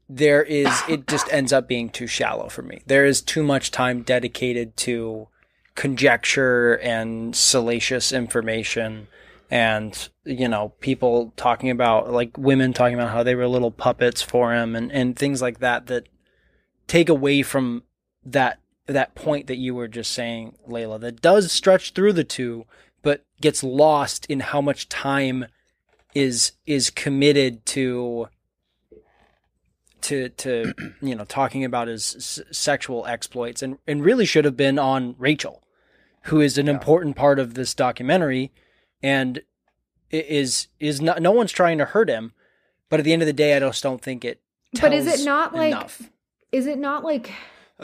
there is it just ends up being too shallow for me. There is too much time dedicated to conjecture and salacious information and you know people talking about like women talking about how they were little puppets for him and and things like that that take away from that that point that you were just saying Layla that does stretch through the two but gets lost in how much time is is committed to to to you know talking about his s- sexual exploits and and really should have been on Rachel who is an important part of this documentary and is is not no one's trying to hurt him but at the end of the day I just don't think it
But is it not like
enough.
is it not like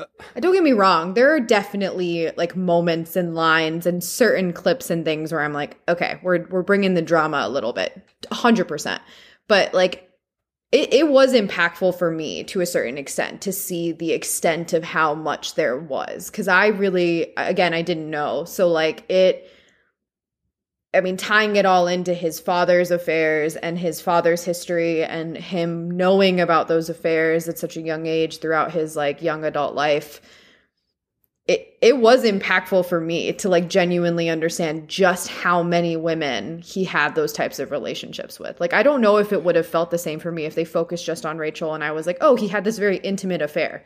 Uh, don't get me wrong, there are definitely like moments and lines and certain clips and things where I'm like, okay, we're we're bringing the drama a little bit, 100%. But like it, it was impactful for me to a certain extent to see the extent of how much there was because I really again I didn't know so like it I mean tying it all into his father's affairs and his father's history and him knowing about those affairs at such a young age throughout his like young adult life it it was impactful for me to like genuinely understand just how many women he had those types of relationships with. Like I don't know if it would have felt the same for me if they focused just on Rachel and I was like, "Oh, he had this very intimate affair."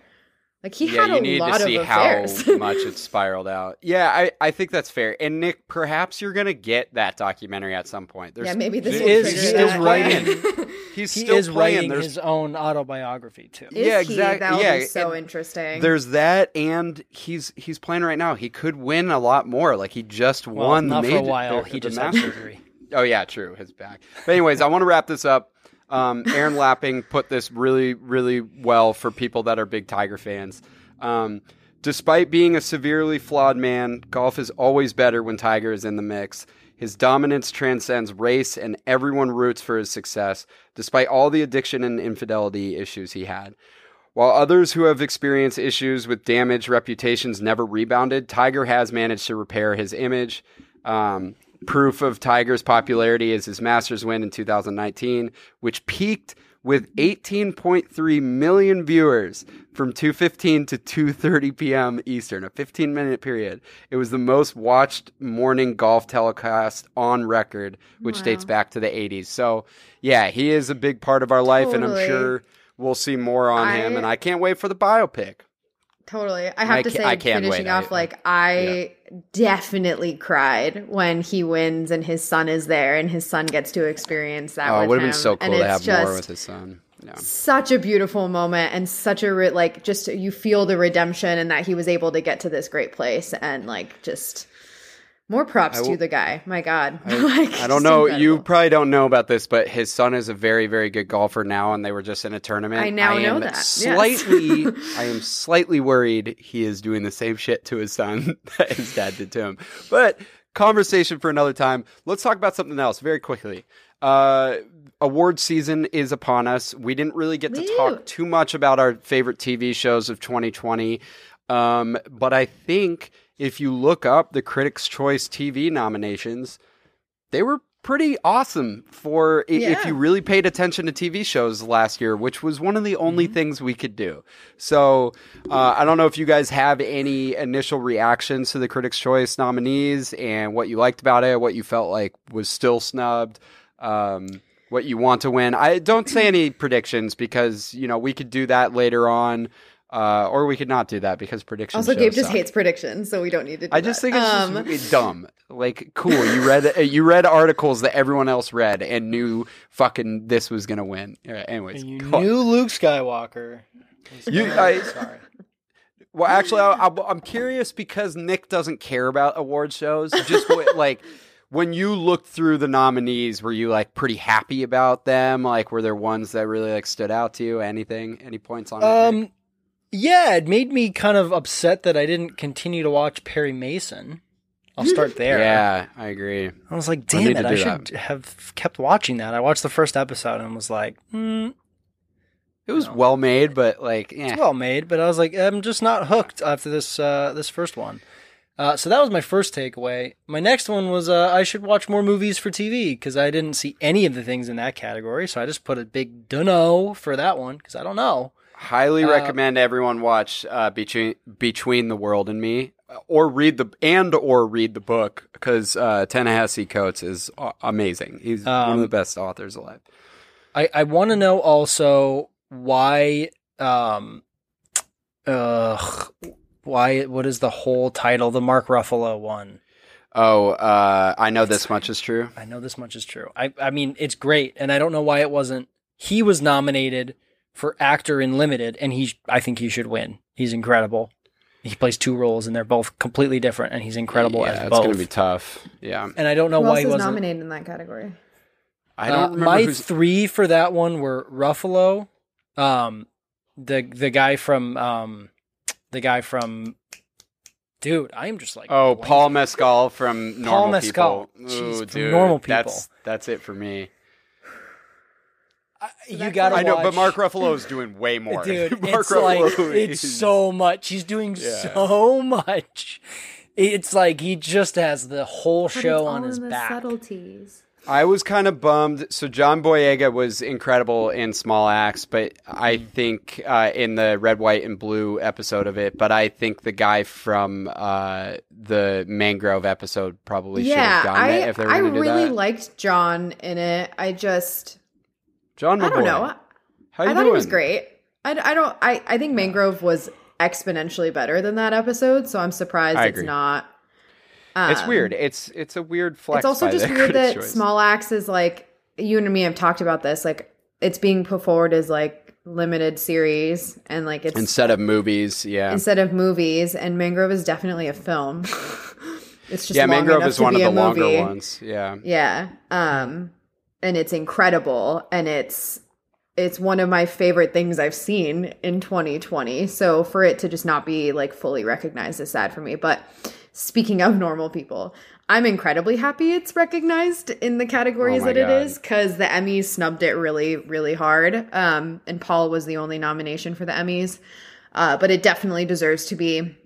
Like he
yeah,
had
you
a
need
lot
to see
of
how much it spiraled out. Yeah, I, I think that's fair. And Nick, perhaps you're gonna get that documentary at some point. There's,
yeah, maybe this
He
will
is-
trigger
he writing-
He's
he
still
is
playing.
writing
There's
his own autobiography too.
Is
Yeah,
he?
exact-
That would
yeah,
be so interesting.
There's that, and he's he's playing right now. He could win a lot more. Like he just
Well,
won
not
the
for a while.
the-
He
the
just had
Masters.
surgery.
Oh yeah, true. His back. But anyways, I want to wrap this up. Um, Aaron Lapping put this really, really well for people that are big Tiger fans. Um, despite being a severely flawed man, golf is always better when Tiger is in the mix. His dominance transcends race, and everyone roots for his success, despite all the addiction and infidelity issues he had. While others who have experienced issues with damaged reputations never rebounded, Tiger has managed to repair his image. Um, proof of Tiger's popularity is his Masters win in 2019, which peaked with 18.3 million viewers from 2:15 to 2:30 p.m. Eastern, a 15-minute period. It was the most watched morning golf telecast on record, which dates back to the 80s. So, yeah, he is a big part of our life, and I'm sure we'll see more on him. And I can't wait for the biopic.
Totally. I have
I
to say,
I
finishing off,
I-
like, I definitely cried when he wins and his son is there and his son gets to experience that.
Oh, it would have been so
And
cool to have more with his son. Yeah.
Such a beautiful moment and such a, re- like, just you feel the redemption and that he was able to get to this great place and, like, just more props
I
to the guy. My God.
I,
Like,
I don't know. You probably don't know about this, but his son is a very, very good golfer now, and they were just in a tournament.
I now know
am
that, yes.
Slightly, I am slightly worried he is doing the same shit to his son that his dad did to him. But conversation for another time. Let's talk about something else very quickly. Uh, award season is upon us. We didn't really get to
Woo.
talk too much about our favorite TV shows of 2020. Um, but I think if you look up the Critics' Choice TV nominations, they were pretty awesome for i- if you really paid attention to TV shows last year, which was one of the only
Mm-hmm.
things we could do. So uh, I don't know if you guys have any initial reactions to the Critics' Choice nominees and what you liked about it, what you felt like was still snubbed. Um, what you want to win. I don't say any predictions because you know we could do that later on, uh, or we could not do that because predictions.
Also, Gabe just
suck.
hates predictions, so we don't need to. Do
I just
that.
think it's
Um,
just it's dumb. Like, cool. You read uh, you read articles that everyone else read and knew fucking this was gonna win. Uh, anyways,
And you
go-
knew Luke Skywalker.
You- I-
sorry.
well, actually, I, I, I'm curious because Nick doesn't care about award shows. Just what, like when you looked through the nominees, were you like pretty happy about them? Like, were there ones that really like stood out to you? Anything? Any points on it? Nick?
Yeah, it made me kind of upset that I didn't continue to watch Perry Mason. I'll start there.
Yeah, I agree.
I was like, damn it, I should have kept watching that. I watched the first episode and was like, hmm,
It was well made, but like, eh.
it's well made, but I was like, I'm just not hooked after this uh, this first one. Uh, so that was my first takeaway. My next one was uh, I should watch more movies for TV because I didn't see any of the things in that category. So I just put a big dunno for that one because I don't know.
Highly
Uh,
recommend everyone watch uh, between between the world and me or read the and or read the book because uh, Ta-Nehisi Coates is amazing. He's one of
Um,
the best authors alive.
I, I want to know also why um uh why what is the whole title? The Mark Ruffalo one.
Oh uh, i know this much is true?
I know this much is true. I I mean it's great and I don't know why it wasn't he was nominated for actor in limited and he I think he should win he's incredible he plays two roles and they're both completely different and he's incredible
yeah
as
it's gonna be tough yeah
and I don't know
Who
why
else
he wasn't
nominated in that category?
i don't
Uh,
remember
my
who's
three for that one were Ruffalo, um, the the guy from um, the guy from, dude, I am just like
oh
blanking.
paul mescal from normal
Paul Mescal.
people
Jeez,
Ooh,
from
dude,
Normal People.
that's that's it for me
I- you gotta.
i know but mark ruffalo is doing way more
dude.
mark
it's like
Ruffalo
it's
is-
so much. He's doing
Yeah.
so much. It's like he just has the whole
But
show
it's
on his
in the
back.
subtleties.
I was kind of bummed. So John Boyega was incredible in Small Axe, but I
Mm.
think uh, in the red, white, and blue episode of it. But I think the guy from uh, the Mangrove episode probably should have done
I
it if they were
I
going to do
really
that.
liked John in it. I just
John,
I don't know.
How you
I thought
doing?
he was great. I, I don't. I, I think Mangrove was exponentially better than that episode, so I'm surprised
I
it's not.
It's
um,
weird. It's it's a weird flex.
It's also just weird that
Choice.
Small Axe is like you and me have talked about this. Like it's being put forward as like limited series and like it's
instead of movies. Yeah,
instead of movies. And Mangrove is definitely a film. it's just
yeah. Mangrove is
to
one of the longer
movie.
ones. Yeah.
Yeah. Um and it's incredible and it's it's one of my favorite things I've seen in 2020. So for it to just not be like fully recognized is sad for me. But speaking of normal people, I'm incredibly happy it's recognized in the categories
Oh
that it
God.
is because the Emmys snubbed it really, really hard. Um, and Paul was the only nomination for the Emmys. Uh, but it definitely deserves to be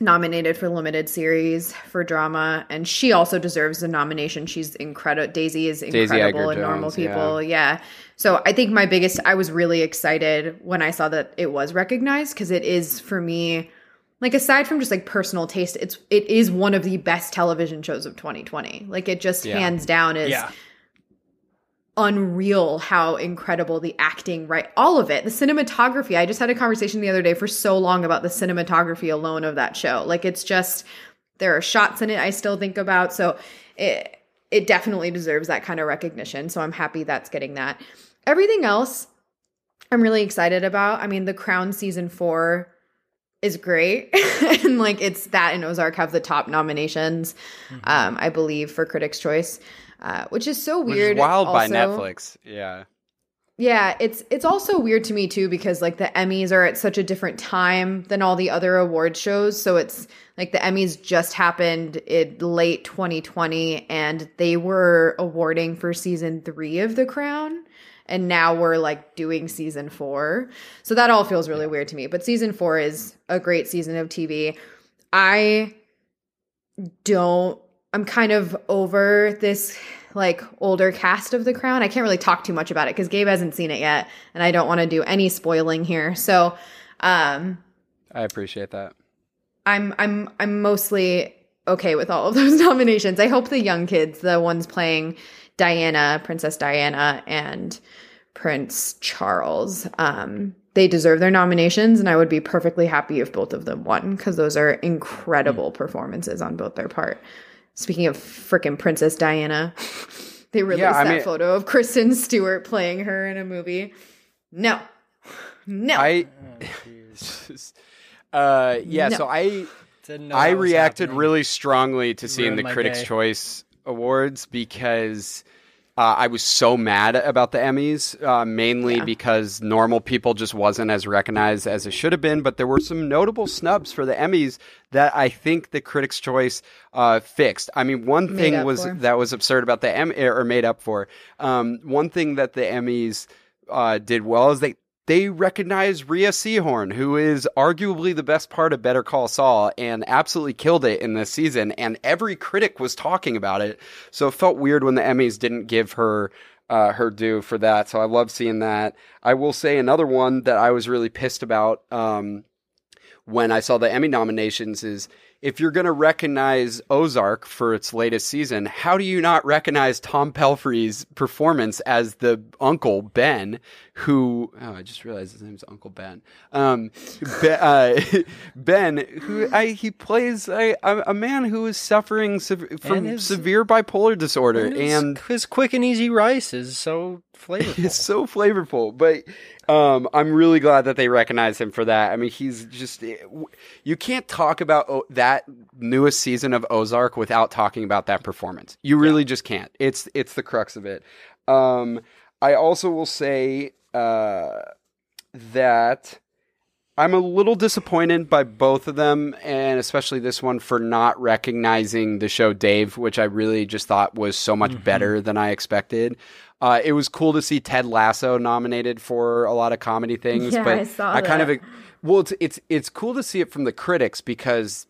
nominated for limited series for drama and she also deserves a nomination she's incredible daisy is incredible in normal people
yeah.
yeah. so i think my biggest i was really excited when i saw that it was recognized because it is for me like aside from just like personal taste it's it is one of the best television shows of 2020 like it just
Yeah.
hands down is
Yeah.
Unreal how incredible the acting right all of it. The cinematography i just had a conversation the other day for so long about the cinematography alone of that show. Like it's just there are shots in it i still think about. So it it definitely deserves that kind of recognition. So i'm happy that's getting that. Everything else i'm really excited about. I mean the crown season 4 is great. And like it's that and ozark have the top nominations um i believe for critics choice uh, which is so weird
is wild by. Netflix. Yeah.
Yeah, it's it's also weird to me too because like the Emmys are at such a different time than all the other award shows. So it's like the Emmys just happened in late 2020 and they were awarding for season 3 of The Crown and now we're like doing season 4. So that all feels really weird to me. But season 4 is a great season of TV. I don't I'm kind of over this like older cast of The Crown. I can't really talk too much about it because Gabe hasn't seen it yet, and I don't want to do any spoiling here. So, um,
I appreciate that.
I'm I'm I'm mostly okay with all of those nominations. I hope the young kids, the ones playing Diana, Princess Diana, and Prince Charles, um, they deserve their nominations, and I would be perfectly happy if both of them won because those are incredible performances on both their part. Speaking of freaking Princess Diana, they released
Yeah, I
that
mean-
photo of Kristen Stewart playing her in a movie. No, no.
I, uh, yeah.
No.
So I,
Didn't know
I reacted
happening.
really strongly to seeing
Ruined
the Critics'
day.
Choice Awards because uh, I was so mad about the Emmys, uh, mainly
Yeah.
because normal people just wasn't as recognized as it should have been. But there were some notable snubs for the Emmys that I think the Critics' Choice uh, fixed. I mean, one
Made
thing was
for.
that was absurd about the Emmy or made up for. Um, one thing that the Emmys uh, did well is they they recognize Rhea Seehorn, who is arguably the best part of Better Call Saul, and absolutely killed it in this season. And every critic was talking about it, so it felt weird when the Emmys didn't give her. Uh, her due for that, so I love seeing that. I will say another one that I was really pissed about um, when I saw the Emmy nominations is if you're going to recognize Ozark for its latest season, how do you not recognize Tom Pelphrey's performance as the uncle Ben, who oh, I just realized his name's Uncle Ben. Um, Be, uh, Ben, who I, he plays a, a, man who is suffering sev- from
his-
severe bipolar disorder,
And his,
and
his quick and easy rice is so flavorful.
it's so flavorful. But um, I'm really glad that they recognize him for that. I mean, he's just you can't talk about o- that newest season of Ozark without talking about that performance. You really just can't. It's it's the crux of it. Um, I also will say uh, that. I'm a little disappointed by both of them, and especially this one for not recognizing the show Dave, which I really just thought was so much better than I expected. Uh, it was cool to see Ted Lasso nominated for a lot of comedy things,
Yeah,
but
I saw
kind
that.
of well, it's it's it's cool to see it from the critics because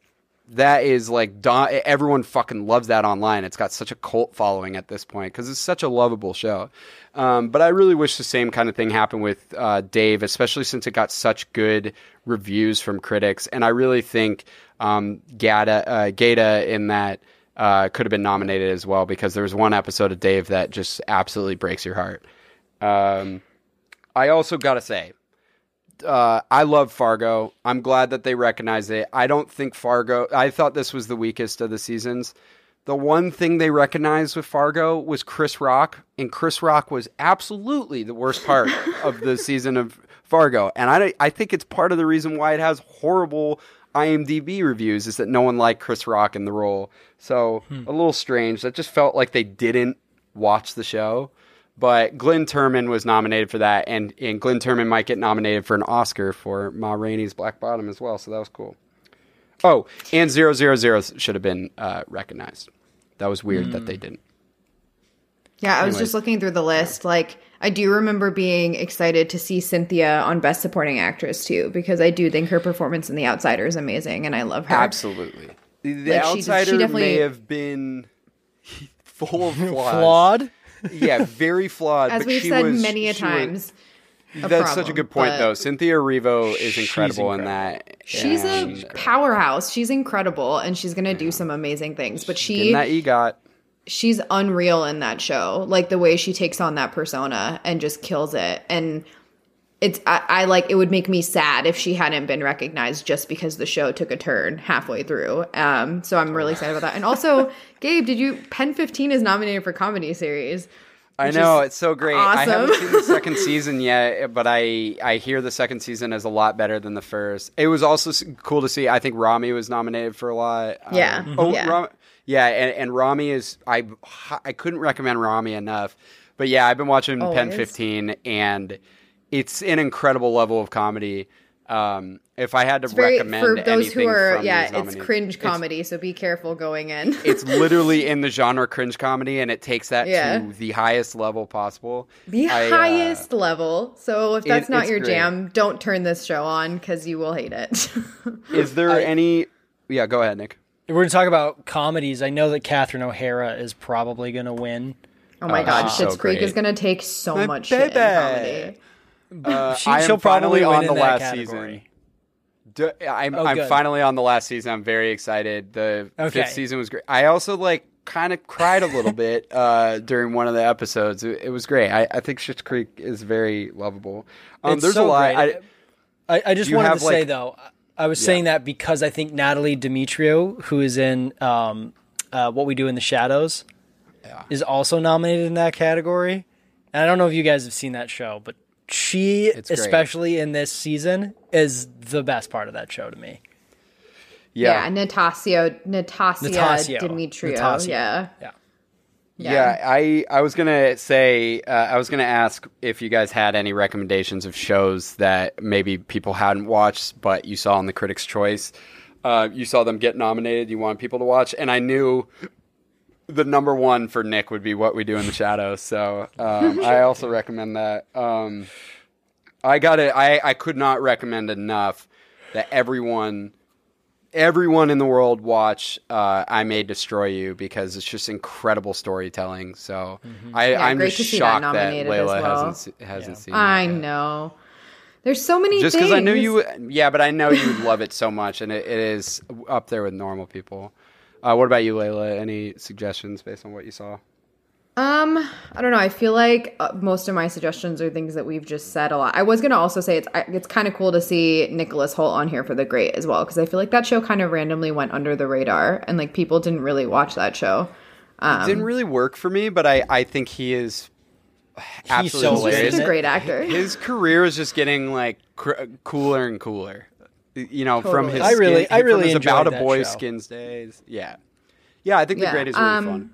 that is like everyone fucking loves that online. It's got such a cult following at this point because it's such a lovable show. Um, but I really wish the same kind of thing happened with uh, Dave, especially since it got such good reviews from critics. And I really think um, Gata, uh, Gata in that uh, could have been nominated as well because there was one episode of Dave that just absolutely breaks your heart. Um, I also got to say, uh, I love Fargo. I'm glad that they recognize it. I don't think Fargo. I thought this was the weakest of the seasons. The one thing they recognized with Fargo was Chris Rock, and Chris Rock was absolutely the worst part of the season of Fargo. And I, I think it's part of the reason why it has horrible IMDb reviews is that no one liked Chris Rock in the role. So a little strange. That just felt like they didn't watch the show. But Glynn Turman was nominated for that, and, and Glynn Turman might get nominated for an Oscar for Ma Rainey's Black Bottom as well. So that was cool. Oh, and zero zero zero should have been uh, recognized. That was weird that they didn't.
Yeah, I was just looking through the list. Like, I do remember being excited to see Cynthia on Best Supporting Actress too, because I do think her performance in The Outsider is amazing, and I love her.
Absolutely, the
Like, she- she
outsider
definitely-
may have been full of flaws.
Flawed.
yeah, very flawed.
As
but
we've
she
said
was-
many a
she was-
times. a
That's such a good point, though. Cynthia Erivo is incredible, in that.
She's
and
a powerhouse. She's incredible, and she's gonna do some amazing things. But
getting
she,
that EGOT.
she's unreal in that show. Like the way she takes on that persona and just kills it. And it's I, I like it would make me sad if she hadn't been recognized just because the show took a turn halfway through. Um, so I'm really excited about that. And also, Gabe, did you Pen 15 is nominated for comedy series?
I know it's so great. I haven't seen the second season yet, but I I hear the second season is a lot better than the first. It was also cool to see. I think Rami was nominated for a lot.
Yeah.
Um, oh,
Yeah.
Ram- yeah, and, and Rami is I I couldn't recommend Rami enough. But yeah, I've been watching Pen 15, and it's an incredible level of comedy. Um, if I had to
very
recommend
for those who are
from
yeah, it's
nominees-
cringe
it's-
comedy, so be careful going in.
It's, literally in the genre cringe comedy, and it takes that
Yeah.
to the highest level possible.
the
I, uh,
highest level. So if that's
it-
not your
great.
jam, don't turn this show on because you will hate it.
is there any? Yeah, go ahead, Nick.
If we're going to talk about comedies, I know that Catherine O'Hara is probably going to win.
oh my
Oh,
god,
she's
Schitt's
so
Creek
great.
is gonna take so
My
much shit in comedy.
Uh,
She,
I am
she'll probably
finally on the last
category.
season. D- I'm,
Oh,
I'm finally on the last season. I'm very excited. The
Okay.
fifth season was great. I also like kind of cried a little bit uh, during one of the episodes. It, it was great. I, I think Schitt's Creek is very lovable. Um, there's
so
a lot. I,
I, I just wanted to say though, I was saying that because I think Natalie Demetriou, who is in um, uh, What We Do in the Shadows, is also nominated in that category. And I don't know if you guys have seen that show, but she, especially in this season, is the best part of that show to me.
Yeah,
yeah,
Natasio Natasia
Natasio.
Demetriou.
Natasio.
Yeah.
Yeah.
Yeah, I I was gonna say uh, I was gonna ask if you guys had any recommendations of shows that maybe people hadn't watched, but you saw in the Critics' Choice. Uh, you saw them get nominated. You want people to watch, and I knew the number one for Nick would be What We Do in the Shadows. So um, I also recommend that. Um, I got it. I I could not recommend enough that everyone everyone in the world watch uh, I May Destroy You because it's just incredible storytelling. So I,
Yeah,
I'm just
see that
shocked that, Layla
well.
hasn't hasn't seen.
I know. There's so many
Just
things.
because I knew you, yeah, but I know you would love it so much, and it, it is up there with normal people. Uh, what about you, Layla? Any suggestions based on what you saw?
Um, I don't know. I feel like uh, most of my suggestions are things that we've just said a lot. I was gonna also say it's it's kind of cool to see Nicholas Hoult on here for The Great as well because I feel like that show kind of randomly went under the radar and like people didn't really watch that show.
it didn't really work for me, but I, I think he is absolutely
so
He's
hilarious.
just a great actor.
his career is just getting like cr- cooler and cooler. You know, from his
I really-
skin,
I
from
really
his
enjoyed
about a
that
boy
show.
skins days. Yeah, yeah. I think the
Yeah,
great is really
um,
fun.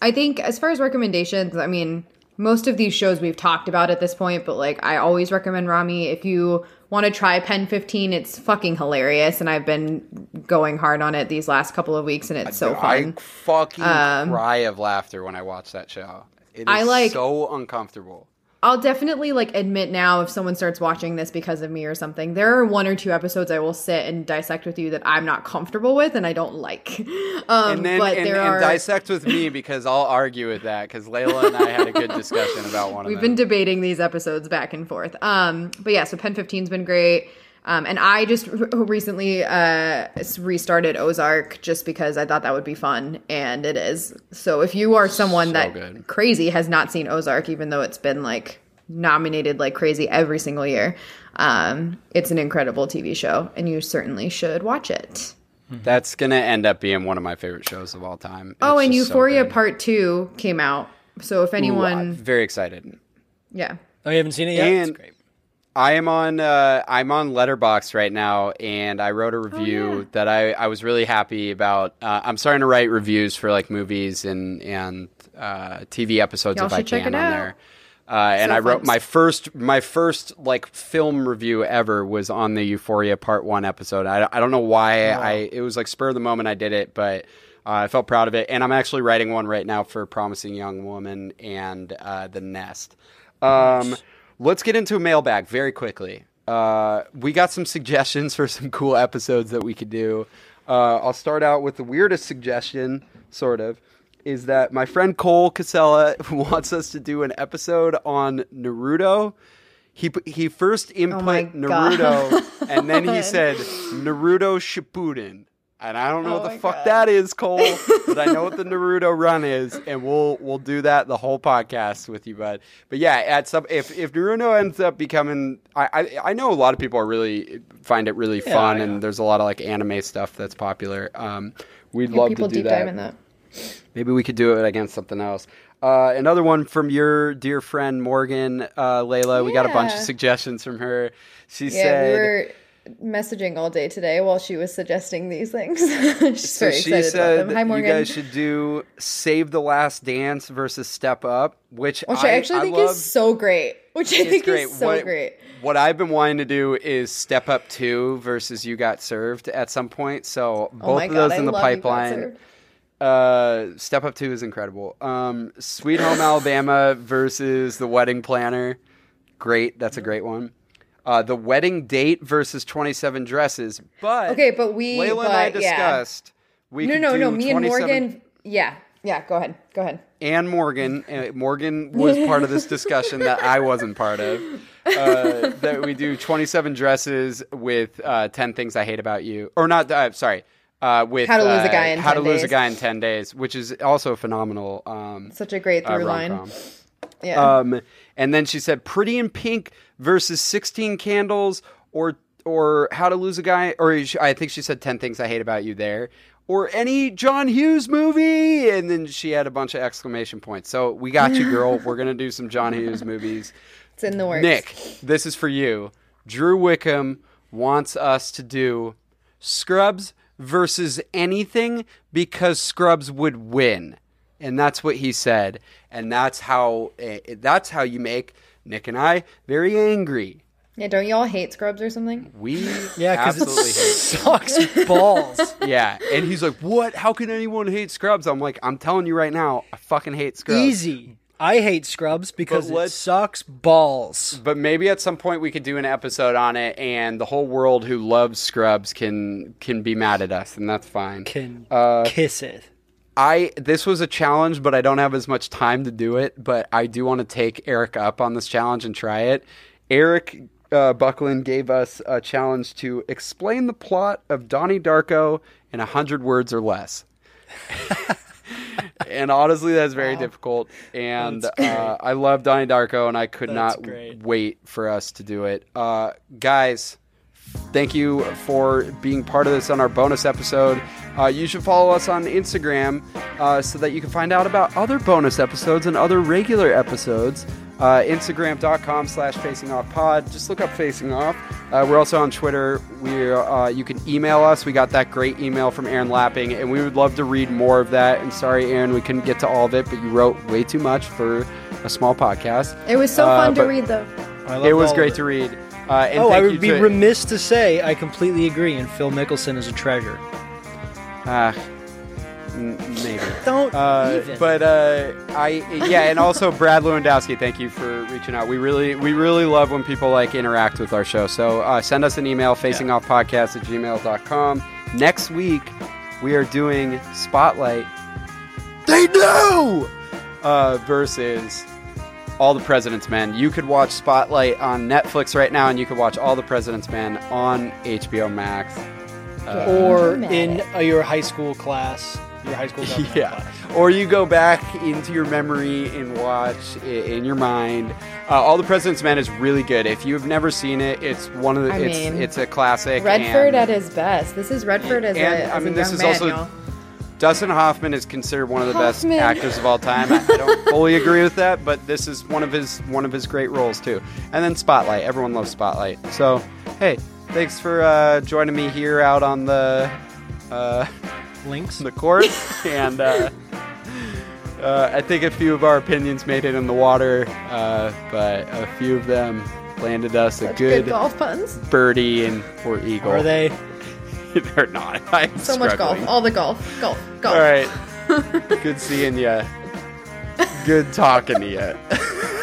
I think as far as recommendations, I mean, most of these shows we've talked about at this point, but like I always recommend Rami if you want to try Pen 15, it's fucking hilarious and I've been going hard on it these last couple of weeks and it's so
I
fun.
fucking cry of laughter when I watch that show. It is
I like-
so uncomfortable.
I'll definitely like admit now if someone starts watching this because of me or something, there are one or two episodes I will sit and dissect with you that I'm not comfortable with and I don't like. Um,
And then
but
and,
there
and
are
dissect with me because I'll argue with that because Layla and I had a good discussion about one.
We've been debating these episodes back and forth. Um, but yeah, so Pen 15's been great. Um, and I just r- recently uh, restarted Ozark just because I thought that would be fun, and it is. So if you are someone
So
that
good.
crazy has not seen Ozark, even though it's been like nominated like crazy every single year, um, it's an incredible TV show, and you certainly should watch it.
That's gonna end up being one of my favorite shows of all time.
Oh, and
just so
Euphoria. Part Two came out. So if
Ooh,
anyone,
I'm very excited.
yeah,
Oh, you haven't seen it yet?
And-
That's great.
I am on uh, I'm on Letterboxd right now, and I wrote a review
Oh, yeah.
that I, I was really happy about. Uh, I'm starting to write reviews for like movies and and uh, TV episodes
Y'all
if I can on
out.
there. Uh, and I wrote my first my first like film review ever was on the Euphoria Part One episode. I, I don't know why I it was like spur of the moment I did it, but uh, I felt proud of it. And I'm actually writing one right now for Promising Young Woman and uh, The Nest. Um, Let's get into a mailbag very quickly. Uh, we got some suggestions for some cool episodes that we could do. Uh, I'll start out with the weirdest suggestion, sort of, is that my friend Cole Casella wants us to do an episode on Naruto. He he first input
Oh
Naruto, and then he said Naruto Shippuden. And I don't know
Oh
what the fuck
God.
that is, Cole, but I know what the Naruto run is, and we'll we'll do that the whole podcast with you, bud. But yeah, at some if if Naruto ends up becoming, I I, I know a lot of people are really find it really
Yeah,
fun,
yeah.
and there's a lot of like anime stuff that's popular. Um, we'd
Yeah,
love to do
deep
that.
dive in that.
Maybe we could do it against something else. Uh, another one from your dear friend Morgan uh, Layla. We got a bunch of suggestions from her. She
Yeah,
said.
we were messaging all day today while she was suggesting these things. She's
So
very
she
excited
said
about them. Hi,
you
Morgan.
guys should do Save the Last Dance versus Step Up, which,
Which I, actually think
love.
is so great. Which I
It's
think
great.
is so
what,
great.
What I've been wanting to do is Step Up 2 versus You Got Served at some point. So both
oh
of
god,
those
I
in the
You Got
pipeline. Uh, Step Up 2 is incredible. Um, Sweet Home Alabama versus The Wedding Planner. Great. That's a great one. Uh, the Wedding Date versus 27 Dresses. But
Okay, but we
Layla and I
but, yeah.
discussed. We
No, no, no. Me and Morgan. Yeah, yeah. Go ahead. Go ahead.
and Morgan. Uh, Morgan was part of this discussion that I wasn't part of. Uh, that we do 27 dresses with uh, 10 things I hate about you, or not? Uh, sorry, uh, with
How to Lose a Guy in
How
10
to Lose a
Days.
Guy in 10 Days, which is also phenomenal. Um,
Such a great through line. Yeah.
Um, and then she said, "Pretty in Pink versus 16 Candles," or or How to Lose a Guy, or I think she said 10 Things I Hate About You there, or any John Hughes movie. And then she had a bunch of exclamation points. So we got you, girl. We're gonna do some John Hughes movies.
it's in the works.
Nick, this is for you. Drew Wickham wants us to do Scrubs versus anything because Scrubs would win. And that's what he said. And that's how eh, that's how you make Nick and I very angry.
Yeah, don't y'all hate Scrubs or something?
We
Yeah, because it
absolutely hate.
sucks balls.
Yeah, and he's like, "What? How can anyone hate Scrubs?" I'm like, "I'm telling you right now, I fucking hate Scrubs."
Easy. I hate Scrubs because
But
it sucks balls.
But maybe at some point we could do an episode on it, and the whole world who loves Scrubs can can be mad at us, and that's fine.
Can
Uh,
kiss it.
I this was a challenge, but I don't have as much time to do it. But I do want to take Eric up on this challenge and try it. Eric uh, Buckland gave us a challenge to explain the plot of Donnie Darko in a hundred words or less. and honestly, that's very difficult. And uh, I love Donnie Darko, and I could
That's
not
great.
wait for us to do it. Uh, guys, thank you for being part of this on our bonus episode. Uh, you should follow us on Instagram uh, so that you can find out about other bonus episodes and other regular episodes. Uh, Instagram.com slash facing off pod. Just look up facing off. Uh, we're also on Twitter. We uh, you can email us. We got that great email from Aaron Lapping, and we would love to read more of that. And sorry, Aaron, we couldn't get to all of it, but you wrote way too much for a small podcast.
It was so
Uh,
fun to read, though.
I love
It was great
of
to read. Uh, and
Oh, I would be
to-
remiss to say I completely agree, and Phil Mickelson is a treasure.
Ah, n- maybe.
Don't
Uh,
even.
but uh, I yeah, and also Brad Lewandowski, thank you for reaching out. We really we really love when people like interact with our show. So uh, send us an email, facingoffpodcast at gmail.com. Next week we are doing Spotlight. They do. uh, versus All the President's Men. You could watch Spotlight on Netflix right now, and you could watch All the President's Men on HBO Max.
or in uh, your high school class, your high school
Yeah.
class.
Or you go back into your memory and watch i- in your mind. Uh, All the President's Men is really good. If you've never seen it, it's one of the.
I
it's
mean,
it's a classic.
Redford
and
at his best. This is Redford as,
and,
a, as
I mean,
a
this is
man,
also-
y'all.
Dustin Hoffman is considered one of the
Hoffman.
best actors of all time. I, I don't fully agree with that, but this is one of his one of his great roles too. And then Spotlight. Everyone loves Spotlight. So hey, thanks for uh, joining me here out on the. Uh,
Links.
the court, and uh, uh, I think a few of our opinions made it in the water, uh, but a few of them landed us a good,
good golf puns.
birdie and or eagle.
Are they?
They're not. I'm
So much golf. All the golf. Golf. Golf.
All right. good seeing you. Good talking to you.